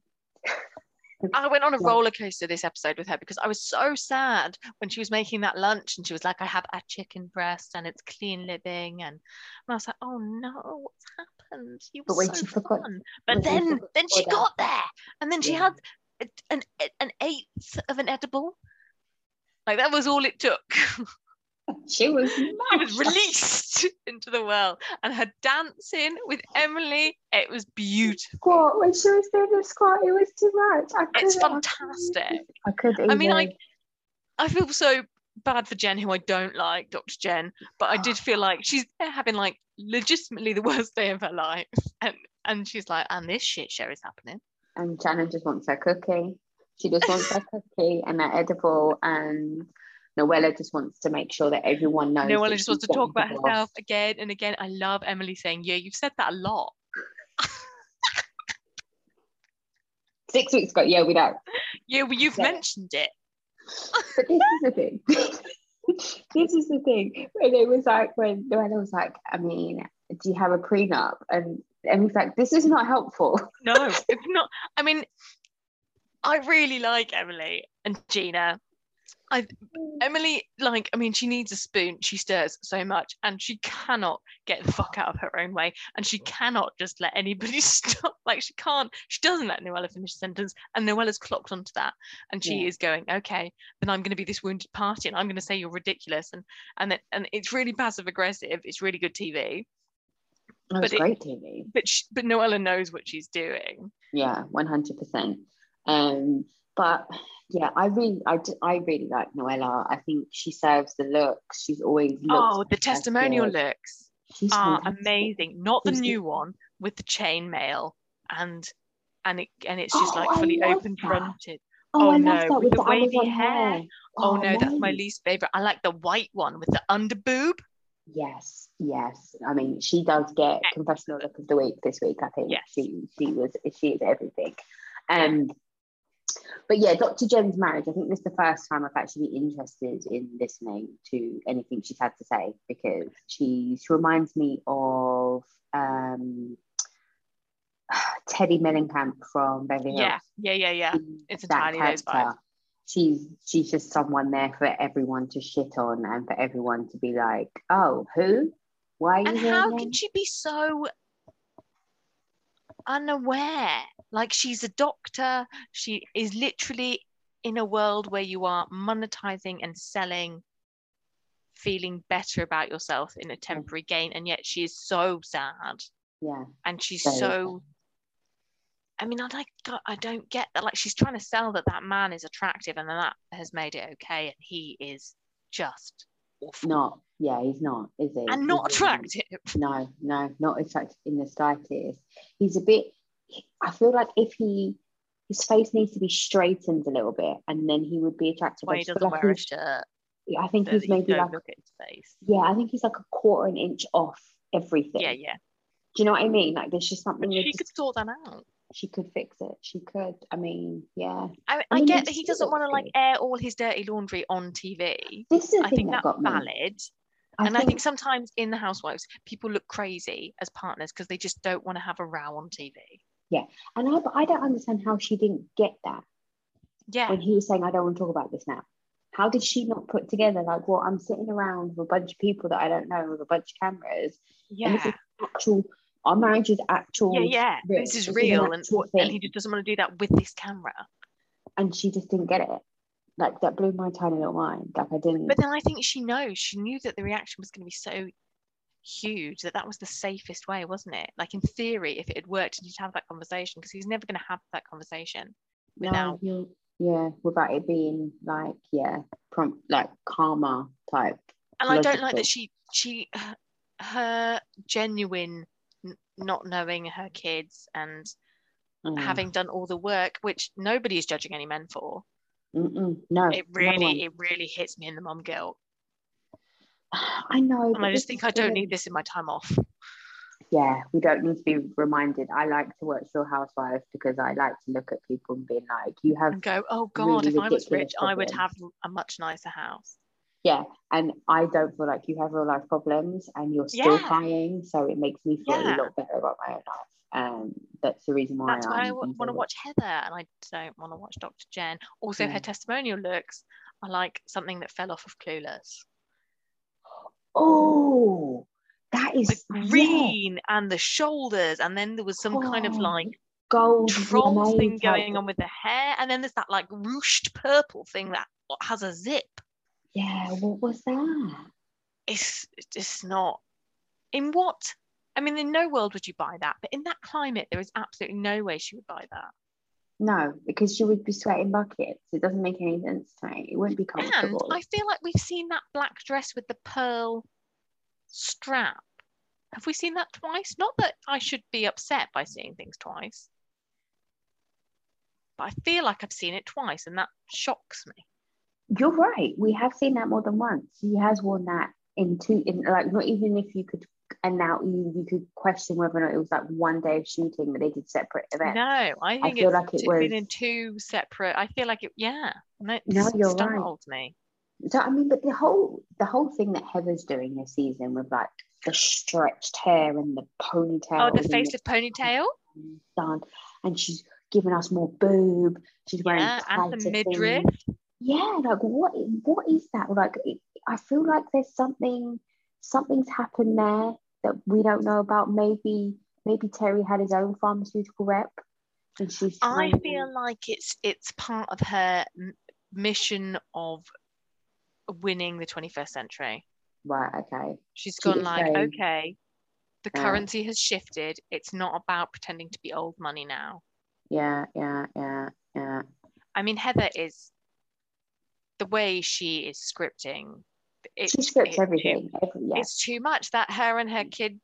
*laughs* I went on a Yeah. roller coaster this episode with her because I was so sad when she was making that lunch and she was like, I have a chicken breast and it's clean living and, and I was like, oh no, what's happened? You were so she forgot- But then then she got there and then she Yeah. had an an eighth of an edible. Like that was all it took. *laughs* she was she was released into the world and her dancing with Emily, it was beautiful. Squat when she was doing the squat, it was too much. I It's I fantastic. I could. I mean, I I feel so bad for Jen, who I don't like, Dr. Jen, but I did feel like she's there having like legitimately the worst day of her life, and and she's like, and this shit show is happening. And Shannon just wants her cookie. She just wants her cookie and that edible. And Noella just wants to make sure that everyone knows. Noella just wants to talk about herself again and again. I love Emily saying, "Yeah, you've said that a lot." *laughs* six weeks ago. Yeah, we know. Yeah, well, you've Yeah. mentioned it. But this is the thing. *laughs* this is the thing. When it was like when Noella was like, I mean, do you have a prenup? And and he's like, this is not helpful. *laughs* No, it's not, I mean, I really like Emily and Gina. I Emily, like, I mean, she needs a spoon. She stirs so much, and she cannot get the fuck out of her own way, and she cannot just let anybody *laughs* stop. Like, she can't. She doesn't let Noella finish a sentence, and Noella's clocked onto that, and she Yeah. is going, okay, then I'm going to be this wounded party, and I'm going to say you're ridiculous, and and then, and it's really passive aggressive. It's really good TV, It was But it- great TV. but she, but Noella knows what she's doing. Yeah, one hundred percent. Um, but yeah, I really, I, I really like Noella. I think she serves the looks. She's always looked Oh, the testimonial looks. She's are fantastic. amazing. Not the She's new the- one with the chain mail and and it and it's just Oh, like fully open that. fronted. Oh, Oh, I no, love that with with the wavy hair. hair. Oh, no, that's my least favorite. I like the white one with the under boob. Yes, yes. I mean, she does get confessional look of the week this week. I think Yes. she she was she is everything. Um, but yeah, Dr. Jen's marriage. I think this is the first time I've actually been interested in listening to anything she's had to say because she she reminds me of um *sighs* Teddi Mellencamp from Beverly Hills. Yeah, yeah, yeah, yeah. It's entirely those vibes. She's she's just someone there for everyone to shit on and for everyone to be like, oh, who? Why are you And how can she be so unaware? Like she's a doctor. She is literally in a world where you are monetizing and selling, feeling better about yourself in a temporary gain, and yet she is so sad. Yeah, and she's Very so I mean, I like I don't get that. Like she's trying to sell that that man is attractive, and then that has made it okay, and he is just awful not. Yeah, he's not, is he? and not He's attractive. *laughs* No, no, not attractive in the slightest. He's a bit. I feel like if he, his face needs to be straightened a little bit, and then he would be attractive. Why he doesn't like wear a shirt I think so he's maybe like. look at his face. Yeah, I think he's like a quarter an inch off everything. Yeah, yeah. Do you know what I mean? Like, there's just something But she just- could sort that out. She could fix it. She could. I mean, yeah. I, I I mean, get that he doesn't want to like air all his dirty laundry on TV. This is I think that that's valid. I and I think sometimes in the housewives, people look crazy as partners because they just don't want to have a row on TV. Yeah, and I, but I don't understand how she didn't get that Yeah. when he was saying, "I don't want to talk about this now." How did she not put together like, well, I'm sitting around with a bunch of people that I don't know with a bunch of cameras, and this Yeah. is actual. Our marriage is actual. Yeah, yeah. real. This is This is an real. And, what- and he just doesn't want to do that with this camera. and she just didn't get it. Like that blew my tiny little mind. Like I didn't. But then I think she knows, she knew that the reaction was going to be so huge that that was the safest way, wasn't it? Like in theory, if it had worked, and you'd have that conversation because he's never going to have that conversation without. you- yeah, without it being like, yeah, prompt like karma type. And I don't like that she, she, her genuine n- not knowing her kids and Mm. having done all the work, which nobody is judging any men for. Mm-mm, no, It really, one. it really hits me in the mom guilt. *sighs* I know. And I just think I don't need this in my time off. Yeah, we don't need to be reminded. I like to watch Real Housewives because I like to look at people and being like, you have And go, oh God, really if I was rich, I would have a much nicer house. Yeah, and I don't feel like you have real life problems and you're still Yeah. crying, so it makes me feel Yeah. a lot better about my own life. Um, that's the reason why That's why I want to watch Heather and I don't want to watch Dr. Jen. Also, Yeah. her testimonial looks are like something that fell off of Clueless. Oh, that is The green and the shoulders, and then there was some kind of Oh, like gold troll thing going on with the hair, and then there's that like ruched purple thing that has a zip. Yeah, what was that? It's it's just not. In what? I mean, in no world would you buy that, but in that climate, there is absolutely no way she would buy that. No, because she would be sweating buckets. It doesn't make any sense to me. It wouldn't be comfortable. And. I feel like we've seen that black dress with the pearl strap. Have we seen that twice? Not that I should be upset by seeing things twice, but I feel like I've seen it twice, and that shocks me. You're right. We have seen that more than once. He has worn that in two in like not even if you could and now you, you could question whether or not it was like one day of shooting that they did separate events. No, I think feel it's like it was- been in two separate. I feel like it. Yeah, no, you're right. me. So I mean, but the whole the whole thing that Heather's doing this season with like the stretched hair and the ponytail. Oh, the and faceless ponytail. done, and she's giving us more boob. She's wearing Yeah, and the midriff. things. Yeah, like what? What is that? Like, it, I feel like there's something, something's happened there that we don't know about. Maybe, maybe Terry had his own pharmaceutical rep, and she's. I feel like it's it's part of her mission of winning the 21st century. right. Okay. she's gone is like, very- okay, the Yeah. currency has shifted. It's not about pretending to be old money now. Yeah. Yeah. Yeah. Yeah. I mean, Heather is the way she is scripting. It's, she scripts it's everything. Every, yeah. It's too much that her and her kid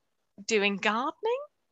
doing gardening.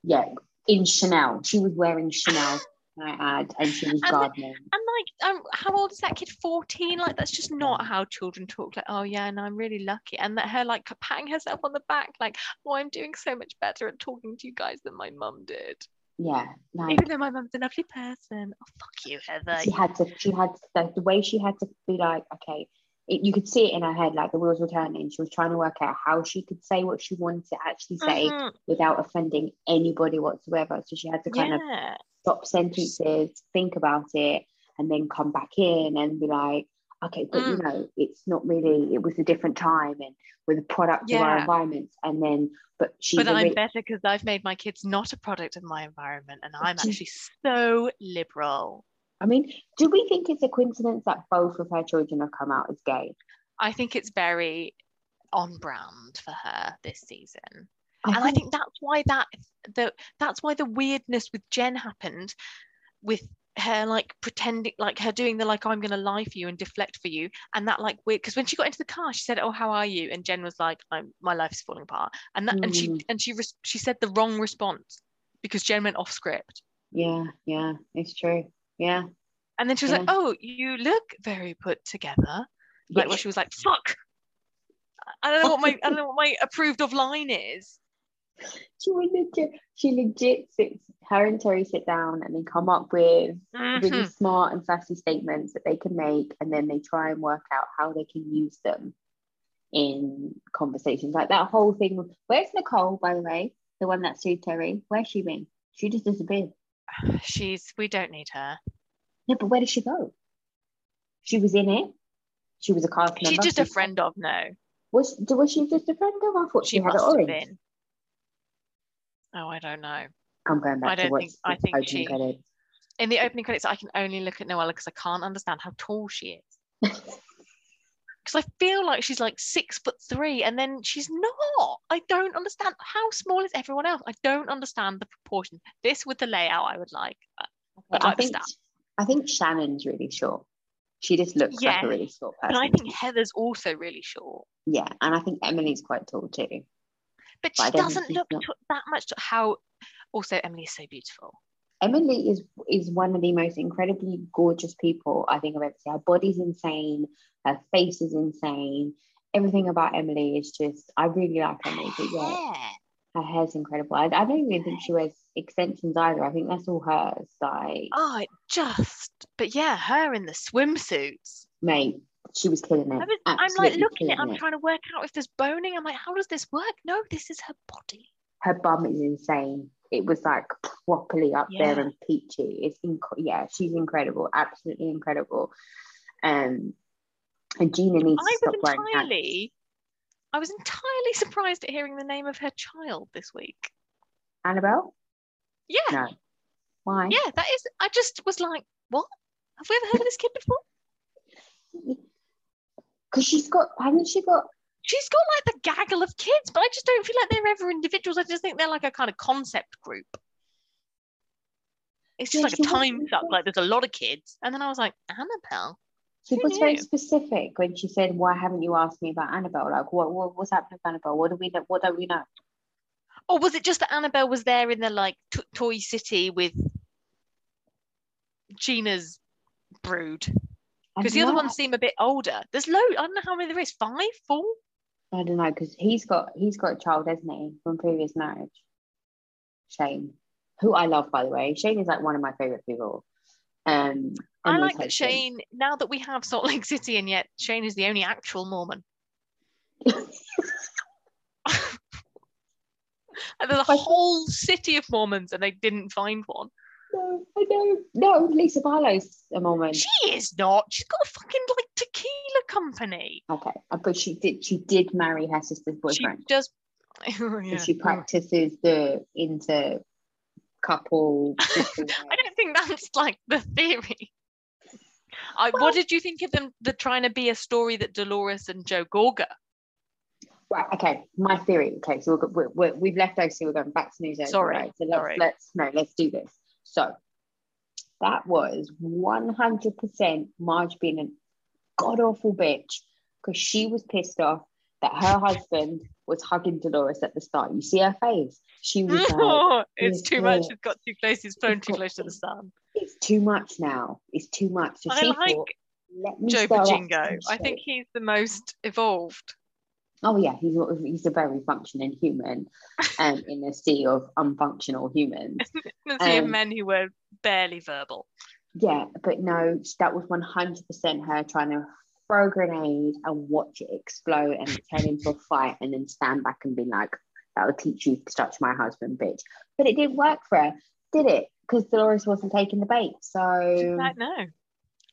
Yeah. In Chanel, she was wearing Chanel. *laughs* I add, and she was And gardening. And like, um, how old is that kid? 14? Like, that's just not how children talk. Like, oh yeah, no, I'm really lucky. And that her like patting herself on the back, like, oh, I'm doing so much better at talking to you guys than my mum did. Yeah. Like Even though my mum's a lovely person. Oh fuck you, Heather. she had to she had to, the way she had to be like okay it, you could see it in her head like the wheels were turning she was trying to work out how she could say what she wanted to actually say Mhm, without offending anybody whatsoever so she had to kind of stop sentences think about it and then come back in and be like okay but you Mm. know it's not really it was a different time and we're the product of our Yeah. environments and then but she's But I'm re- better because I've made my kids not a product of my environment and I'm actually so liberal. I mean do we think it's a coincidence that both of her children have come out as gay I think it's very on brand for her this season. I and I think that's why that the that's why the weirdness with Jen happened with her like pretending like her doing the like I'm gonna lie for you and deflect for you and that like weird because when she got into the car she said oh how are you? And Jen was like I'm my life is falling apart and that and she Mm. and she res- she said the wrong response because Jen went off script. Yeah yeah it's true. Yeah. And then she was like oh you look very put together like Yeah. she was like fuck! I don't know what my I don't know what my approved of line is she would legit, she legit sits her and Terry sit down and they come up with really Mhm. smart and sassy statements that they can make and then they try and work out how they can use them in conversations. Like that whole thing with- where's Nicole by the way? The one that sued Terry? Where's she been? She just disappeared. *sighs* She's we don't need her. No but where did she go? She was in it? She was a cast member? she's just a friend of no. Was, was she just a friend of? I thought she, she had it orange. been oh I don't know I'm going back I to don't watch think- I think opening she- credits. in the opening credits I can only look at Noella because I can't understand how tall she is *laughs* because I feel like she's like six foot three and then she's not I don't understand how small is everyone else I don't understand the proportion this with the layout I would like Uh, I'd I like think. I think Shannon's really short. She just looks like a really short person. I think Heather's also really short yeah, and I think Emily's quite tall too. But But she don't doesn't look to- that much to how also Emily is so beautiful Emily is is one of the most incredibly gorgeous people I think I've ever seen. Her body's insane, her face is insane. Everything about Emily is just I really like Emily. But yeah, her hair's incredible. I, I don't even think she wears extensions either. I think that's all hers. Like, Oh, it just, but yeah, her in the swimsuits. mate, she was killing it. I I'm like looking at, it, I'm trying to work out if there's boning. I'm like, how does this work? No, this is her body. her bum is insane. It was like properly up there and peachy. It's inc- yeah, she's incredible, absolutely incredible. Um, and Gina needs I to was stop entirely, I was entirely surprised at hearing the name of her child this week. Annabelle? Yeah, No. Why? yeah, that is. I just was like, what? Have we ever heard of this kid before? *laughs* Because she's got, hasn't she got? She's got like the gaggle of kids, but I just don't feel like they're ever individuals. I just think they're like a kind of concept group. It's just Yeah, like a time suck. Like there's a lot of kids, and then I was like, Annabelle. She was very specific when she said, "Why haven't you asked me about Annabelle? Like, what, what what's happening with Annabelle? What do we know? What don't we know?" Or was it just that Annabelle was there in the like t- toy city with Gina's brood? Because the other ones seem a bit older. There's low. I don't know how many there is. Five, four. I don't know because he's got he's got a child, hasn't he, from previous marriage? Shane, who I love by the way. Shane is like one of my favorite people. Um, I like that. Shane, now that we have Salt Lake City, and yet Shane is the only actual Mormon. And *laughs* *laughs* there's a whole city of Mormons, and they didn't find one. No, I know. No, Lisa Barlow's a moment. She is not. She's got a fucking like tequila company. Okay, uh, but she did. She did marry her sister's boyfriend. *laughs* She just. And Yeah. She practices the inter couple. *laughs* I don't think that's like the theory. I, Well- what did you think of them? The trying to be a story that Dolores and Joe Gorga. right. Okay. My theory. Okay. So we're, we're, we're, we've left OC. We're going back to New Zealand. Sorry, Right? So let's sorry. let's no. Let's do this. So that was one hundred percent Marge being a god awful bitch because she was pissed off that her husband was hugging Dolores at the start. You see her face. She was like. it's "Yes, too much. It's got too close. It's flown too close to the sun. it's too much now. It's too much. So I like thought, let me Joe Benigno. I think he's the most evolved. Oh yeah, he's a- he's a very functioning human, um, in a sea of unfunctional humans. *laughs* The sea of Um, men who were barely verbal. Yeah, but no, that was one hundred percent her trying to throw a grenade and watch it explode and turn into a fight, and then stand back and be like, "That will teach you to touch my husband, bitch." But it didn't work for her, did it? Because Dolores wasn't taking the bait. So like, no.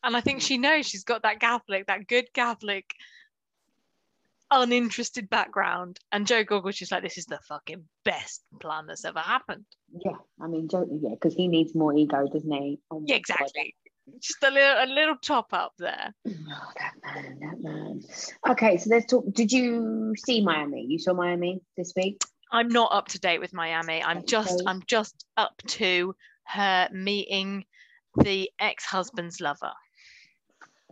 And I think she knows she's got that Catholic, that good Catholic, uninterested background. And Joe Gorga's just like, this is the fucking best plan that's ever happened. yeah, I mean, Joe, yeah, because he needs more ego, doesn't he? Oh Yeah, my God. exactly. Just a little, a little top up there. *sighs* Oh, that man, that man. Okay, so let's talk. Did you see Miami? You saw Miami this week? I'm not up to date with Miami. I'm just. I'm just up to her meeting the ex-husband's lover.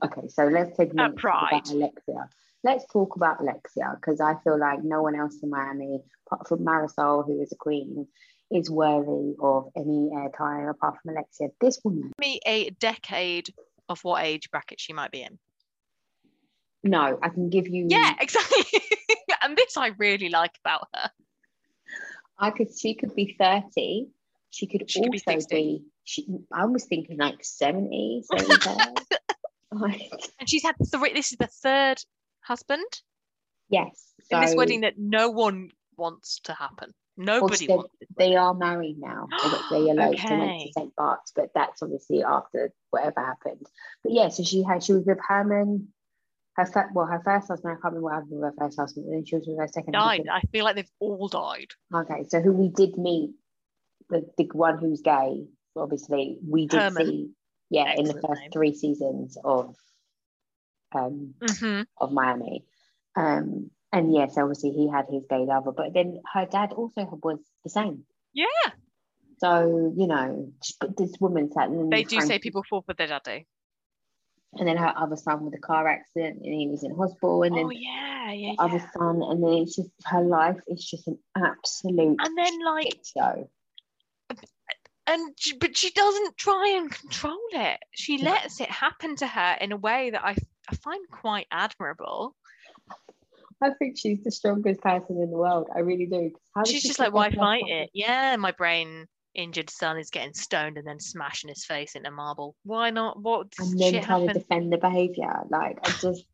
Okay, so let's take a minute to about Alexia. Let's talk about Alexia because I feel like no one else in Miami, apart from Marysol, who is a queen, is worthy of any airtime apart from Alexia. This woman, Me a decade of what age bracket she might be in. no, I can give you. Yeah, *laughs* exactly. and this I really like about her. I could. She could be thirty. She could She could be also be. She, I was thinking like 70, 75. *laughs* like, And she's had three. This is the third husband yes. in this wedding that no one wants to happen. Nobody wants. they are married now. They eloped and went to St. *gasps* Bart's, but that's obviously after whatever happened. But yeah, so she had she was with Herman, her fir- well, her first husband. I can't remember what happened with her first husband, and then she was with her second died. husband. I feel like they've all died. Okay, so who we did meet, the the one who's gay, obviously we did Herman. see, yeah, in the first name. three seasons of, um, hmm of Miami. Um, and yes, obviously he had his gay lover, but then her dad also was the same. Yeah, So you know, this woman sat and they do say people fall for their daddy. and then her other son with a car accident, and he was in hospital, and then Oh yeah, yeah, the other son, and then it's just her life is just an absolute And then like, show. and but she doesn't try and control it. She lets it happen to her in a way that I I find quite admirable. I think she's the strongest person in the world. I really do. how She's just like, why fight it? Yeah, my brain injured son is getting stoned and then smashing his face into marble. Why not? What And then shit trying to defend the behavior. Like I just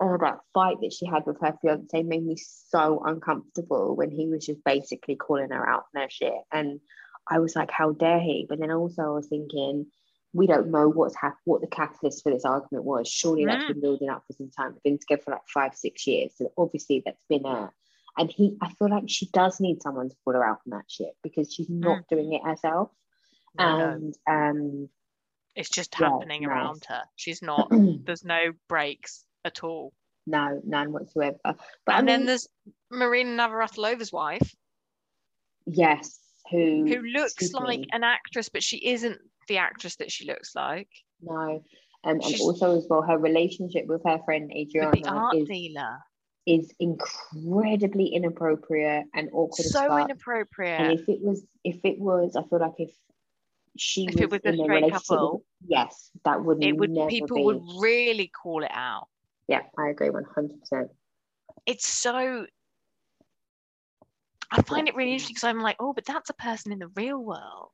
oh that fight that she had with her fiance made me so uncomfortable when he was just basically calling her out on her shit. And I was like, how dare he? But then also I was thinking, we don't know what's hap- what the catalyst for this argument was. Surely that's been building up for some time. They've been together for like five, six years. So obviously that's been a and he I feel like she does need someone to pull her out from that shit because she's not doing it herself. No, no, And um it's just yeah, happening no. around her. She's *clears throat* not. There's no breaks at all. no, none whatsoever. But I and then there's Martina Navratilova's wife, yes, who who looks like me, an actress, but she isn't the actress that she looks like. no. Um, and also as well, her relationship with her friend Adriana is, dealer. is incredibly inappropriate and awkward So inappropriate. And if it was, if it was, I feel like if she If was, it was a straight couple, with, yes, that would it would people be. would really call it out. Yeah, I agree one hundred percent. it's so I find it really interesting because I'm like, oh, but that's a person in the real world.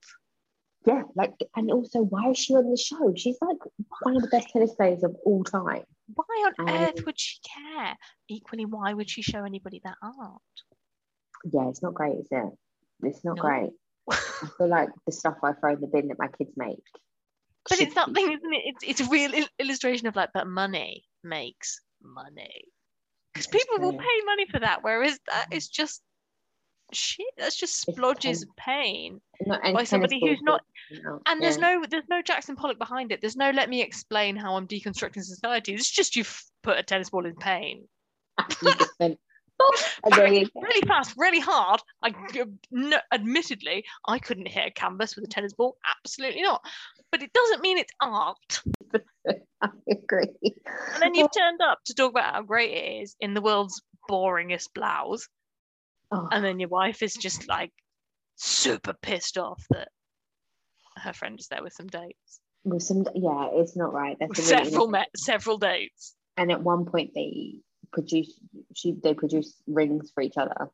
Yeah, like, and also, why is she on the show? She's like one of the best tennis players of all time. Why on Um, earth would she care? Equally, why would she show anybody that art? Yeah, it's not great, is it? It's not No. great. I *laughs* feel like the stuff I throw in the bin that my kids make. But it's something, isn't it? It's, it's a real il- illustration of like, but money makes money. Because people will pay money for that, whereas that is just shit. That's just splodges of pain. By somebody who's not- out. And there's no there's no Jackson Pollock behind it. There's no let me explain how I'm deconstructing society. It's just you've put a tennis ball in pain. Went, "Boop," and there you go. Really fast, really hard. I no, admittedly I couldn't hit a canvas with a tennis ball. Absolutely not. But it doesn't mean it's art. *laughs* I agree. And then you've *laughs* turned up to talk about how great it is in the world's boringest blouse. Oh, And then your wife is just like super pissed off that her friend is there with some dates. with some, yeah, it's not right. That's Several met several dates. and at one point they produce she they produce rings for each other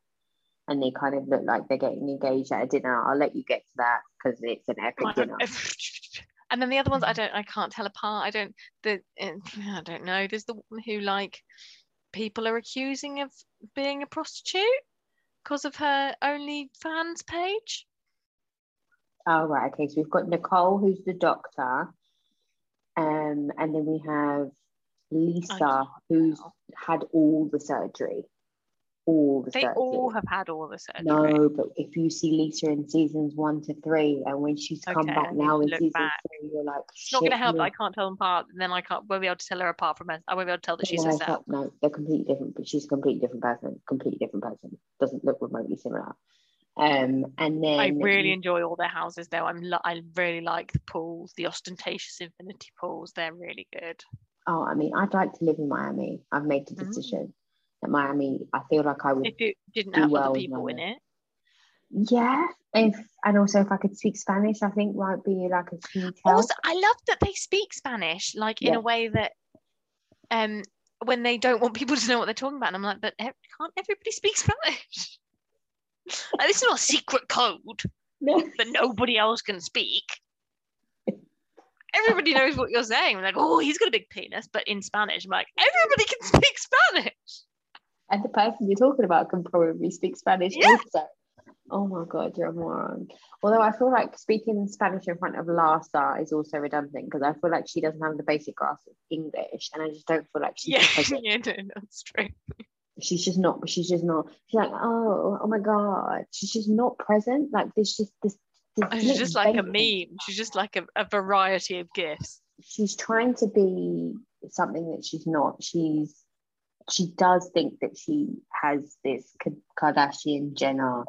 and they kind of look like they're getting engaged at a dinner i'll let you get to that because it's an epic I dinner *laughs* and then the other ones I don't I can't tell apart. I don't the eh, I don't know. There's the one who like people are accusing of being a prostitute because of her OnlyFans page. oh right okay so we've got nicole who's the doctor um and then we have lisa who's had all the surgery all the They surgery all have had all the surgery. no but if you see lisa in seasons one to three and when she's come Okay, I back now in season back. three you're like It's not going to help I can't tell them apart, and then I can't won't be able to tell her apart from her. I won't be able to tell that she's no, herself. No, they're completely different, but she's a completely different person. Completely different person. Doesn't look remotely similar. Um, and then I really enjoy all their houses though. I'm lo- I really like the pools, the ostentatious infinity pools. They're really good. oh, I mean, I'd like to live in Miami. I've made the Mm. That Miami. I feel like I would. If it didn't do have well other people in it. Yeah, if and also if I could speak Spanish, I think might be like a help. Also, I love that they speak Spanish, like in Yeah. a way that, um, when they don't want people *laughs* to know what they're talking about, and I'm like, but can't everybody speak Spanish? *laughs* like, this is not a secret code *laughs* that nobody else can speak. Everybody knows what you're saying. like, oh, he's got a big penis, but in Spanish, I'm like, everybody can speak Spanish. And the person you're talking about can probably speak Spanish Yeah. also. Oh my god, you're a moron. Although I feel like speaking Spanish in front of Larsa is also redundant because I feel like she doesn't have the basic grasp of English, and I just don't feel like she's Yeah, *laughs* yeah, no, that's true. she's just not. She's just not. She's like, oh, oh my god, she's just not present. Like there's just this. this She's just like a meme. She's just like a, a variety of gifts. She's trying to be something that she's not. She's she does think that she has this Kardashian Jenner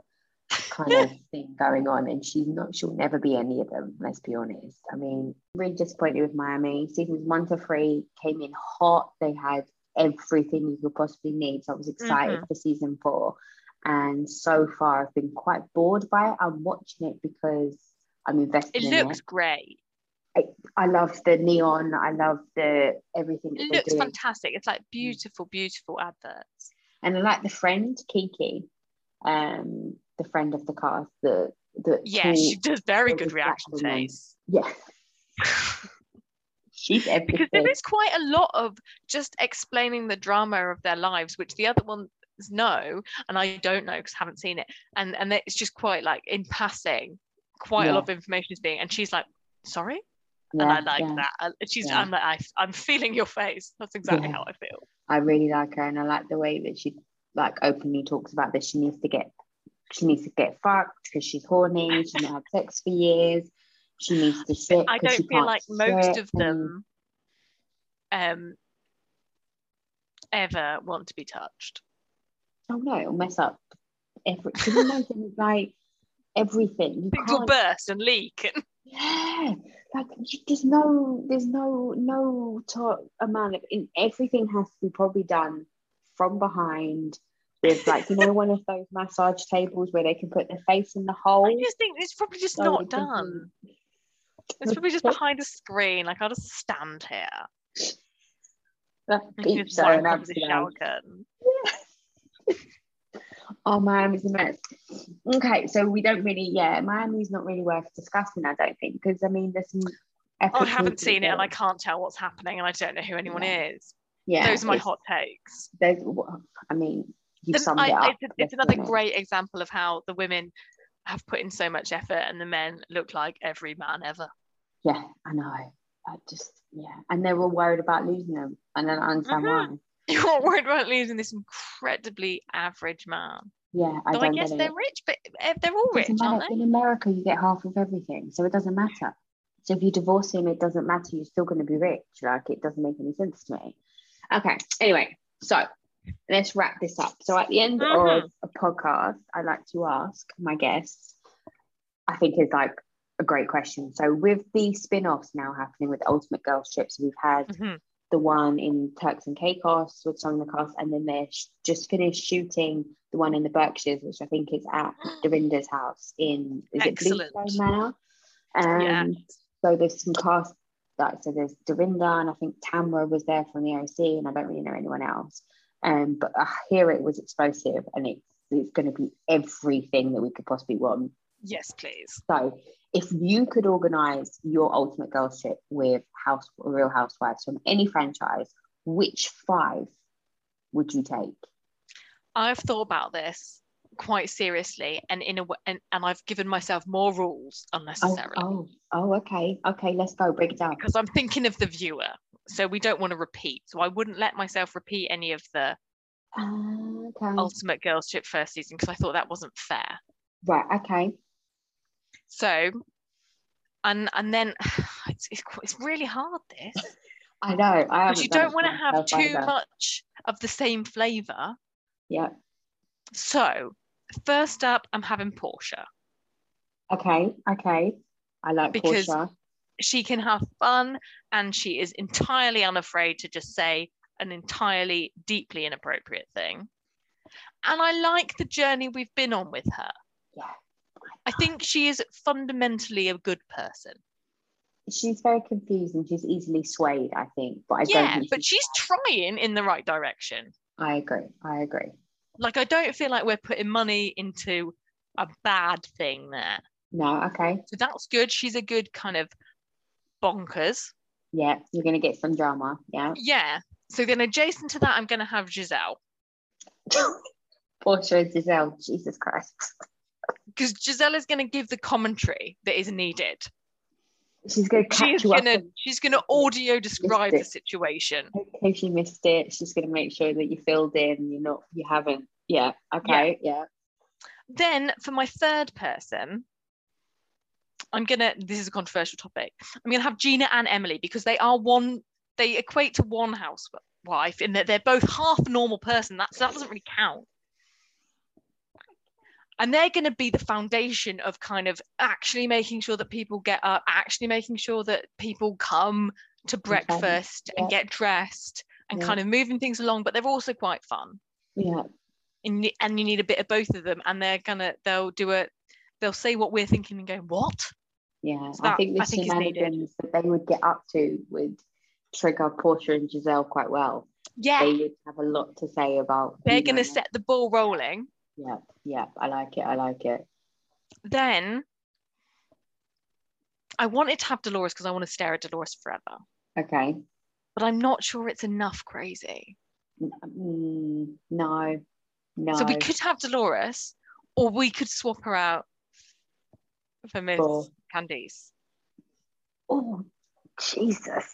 kind of *laughs* thing going on, and she's not. She'll never be any of them. Let's be honest. I mean, really disappointed with Miami. Seasons one to three came in hot. They had everything you could possibly need. So I was excited mm-hmm. for season four, and so far I've been quite bored by it. I'm watching it because I'm invested It in looks it. great. I love the neon. I love the everything. It looks fantastic. It's like beautiful, beautiful adverts. and I like the friend Kiki, um, the friend of the cast. The the Yeah, tall- she does very good reaction face. Yeah, *laughs* she's everything. because there is quite a lot of just explaining the drama of their lives, which the other ones know, and I don't know because I haven't seen it. And and it's just quite like in passing, quite a lot of information is being, and she's like, sorry, and I like yeah. that. And She's, Yeah. I'm like, I, I'm feeling your face. That's exactly Yeah. how I feel. I really like her, and I like the way that she like openly talks about this. She needs to get, she needs to get fucked because she's horny. She's not had sex for years. She needs to sit. I don't feel like most of them um ever want to be touched. Oh no, it'll mess up every. Can you imagine *laughs* like everything? You Things will burst and leak. And Yeah, like there's no, there's no, no to- amount of in everything has to be probably done from behind with like you know one of those massage tables where they can put their face in the hole. I just think it's probably just so not it can be- done. It's probably just *laughs* behind a screen. Like I'll just stand here. That and she beeps just an wank *laughs* oh, Miami's a mess. Okay, so we don't really, yeah, Miami's not really worth discussing, I don't think, because I mean, there's some. Oh, I haven't seen it and I can't tell what's happening and I don't know who anyone is. Yeah, Those are my hot takes. There's, I mean, you've summed I- it up. it's, it's another great example of how the women have put in so much effort and the men look like every man ever. Yeah, I know. I just, yeah, and they were worried about losing them, and then I understand mm-hmm. why. *laughs* You're worried about losing this incredibly average man. Yeah, I I, guess they're it. rich, but eh, they're all rich, doesn't aren't they? In America, you get half of everything, so it doesn't matter. So if you divorce him, it doesn't matter. You're still going to be rich. Like it doesn't make any sense to me. Okay. Anyway, so let's wrap this up. So at the end of a podcast, I like to ask my guests. I think is like a great question. So with the spin-offs now happening with Ultimate Girls Trips, we've had Mhm. The one in Turks and Caicos with some of the cast, and then they're sh- just finished shooting the one in the Berkshires, which I think is at *gasps* Dorinda's house in is Excellent. it Bluestone Manor? Um, Yeah. So there's some cast like so there's Dorinda and I think Tamra was there from the OC, and I don't really know anyone else. Um, but I hear it was explosive, and it's it's going to be everything that we could possibly want. Yes, please. So if you could organize your ultimate girls trip with House Real Housewives from any franchise, which five would you take? I've thought about this quite seriously, and in a and, and I've given myself more rules Oh, unnecessarily oh, oh, okay, okay. Let's go. Break it down. because I'm thinking of the viewer. So we don't want to repeat. So I wouldn't let myself repeat any of the Uh, okay. Ultimate Girls Trip first season because I thought that wasn't fair. Right. Okay. So, and and then it's it's, it's really hard this I know. I you don't want to have too either. much of the same flavor. Yeah. So, first up, I'm having Porsha. Okay. Okay. I like Because- Porsha. She can have fun and she is entirely unafraid to just say an entirely deeply inappropriate thing. And I like the journey we've been on with her. Yeah. I think she is fundamentally a good person. She's very confused and she's easily swayed. I think, but I don't. Yeah, but she's trying in the right direction. I agree. I agree. Like, I don't feel like we're putting money into a bad thing there. No. Okay. So that's good. She's a good kind of bonkers. Yeah. You're gonna get some drama. Yeah. Yeah. So then adjacent to that, I'm going to have Gizelle *laughs* Porsha and Gizelle. Jesus Christ. *laughs* because Gizelle is going to give the commentary that is needed. She's gonna catch She's going to she's going to audio describe the situation. case you missed it. She's gonna make sure that you filled in. You're not. You haven't. Yeah. Okay. Yeah. Then for my third person, I'm gonna. This is a controversial topic. I'm gonna have Gina and Emily because they are one. They equate to one housewife in that they're both half a normal person. That's that doesn't really count. And they're going to be the foundation of kind of actually making sure that people get up, actually making sure that people come to breakfast and Yeah. get dressed and Yeah. kind of moving things along. But they're also quite fun Yeah. and you, and you need a bit of both of them and they're gonna they'll do it they'll say what we're thinking and go what Yeah, So I think the I think shenanigans that they would get up to would trigger Porsha and Gizelle quite well. yeah They would have a lot to say about. they're gonna set the ball rolling Yeah, yeah, I like it. I like it. then i wanted to have dolores because i want to stare at dolores forever Okay. but i'm not sure it's enough crazy Mm, no, no. so we could have dolores or we could swap her out for miss For- Candiace Oh, Jesus.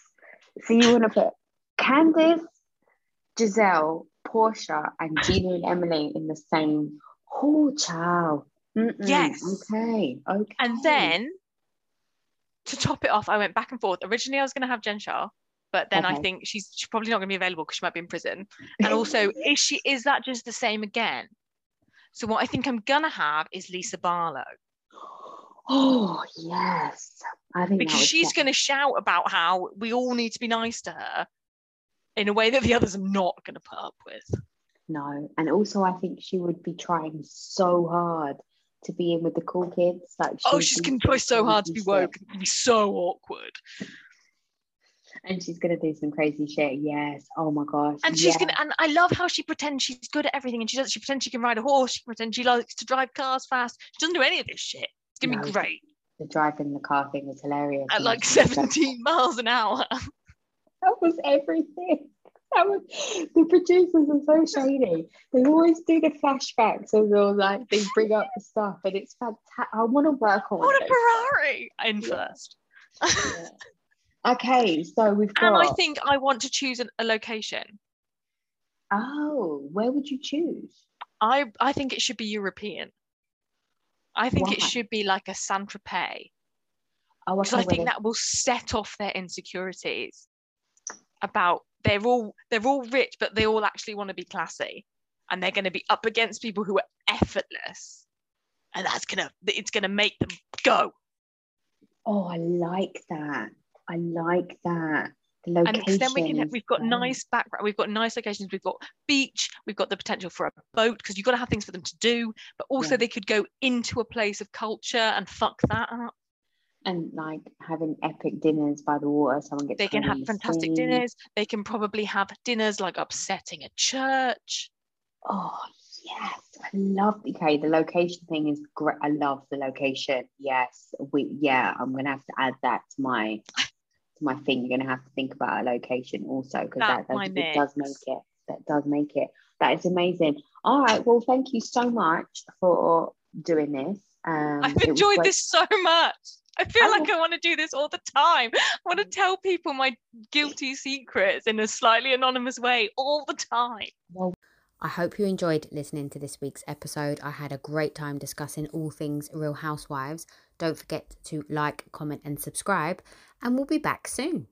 So you want to put Candiace, Gizelle, Porsha, and Gina and Emily in the same. Oh, child. Mm-mm. Yes. Okay. Okay. and then to top it off i went back and forth originally i was going to have jen shah but then i think she's, she's probably not going to be available because she might be in prison and also *laughs* is she is that just the same again so what i think i'm gonna have is lisa barlow Oh yes, I think because she's going to shout about how we all need to be nice to her in a way that the others are not going to put up with no, and also I think she would be trying so hard to be in with the cool kids. Like oh she's going to try so hard to be woke and be so awkward and she's gonna do some crazy shit. Yes. Oh my gosh. And she's yes. gonna and I love how she pretends she's good at everything and she does she pretends she can ride a horse, she pretends she likes to drive cars fast. She doesn't do any of this shit. It's gonna No. be great. the driving the car thing was hilarious. At like 17 miles an hour. *laughs* That was everything. *laughs* That was the producers are so shady. They always do the flashbacks and they'll like they bring up the stuff, and it's fantastic. I want to work on What a. Ferrari in Yeah. first. Yeah. Okay, so we've got. And I think I want to choose an, a location. Oh, where would you choose? I I think it should be European. I think it should be like a Saint Tropez Oh, because okay, I think that will set off their insecurities about they're all they're all rich, but they all actually want to be classy, and they're going to be up against people who are effortless, and that's gonna it's gonna make them go. Oh, I like that. I like that. The And then we can is we've got nice background, we've got nice locations, we've got beach, we've got the potential for a boat because you've got to have things for them to do, but also Yeah. they could go into a place of culture and fuck that up. And like having epic dinners by the water. Someone gets they can have fantastic sea. dinners they can probably have dinners like upsetting a church Oh yes, I love. Okay, the location thing is great. I love the location. Yes, we. Yeah, I'm gonna have to add that to my to my thing. You're gonna have to think about a location also because that That's does, it does make it. That does make it. That is amazing. All right. Well, thank you so much for doing this. Um, i've enjoyed this so much i feel like i want to do this all the time i want to mm. tell people my guilty secrets in a slightly anonymous way all the time I hope you enjoyed listening to this week's episode. I had a great time discussing all things Real Housewives. Don't forget to like, comment, and subscribe, and we'll be back soon.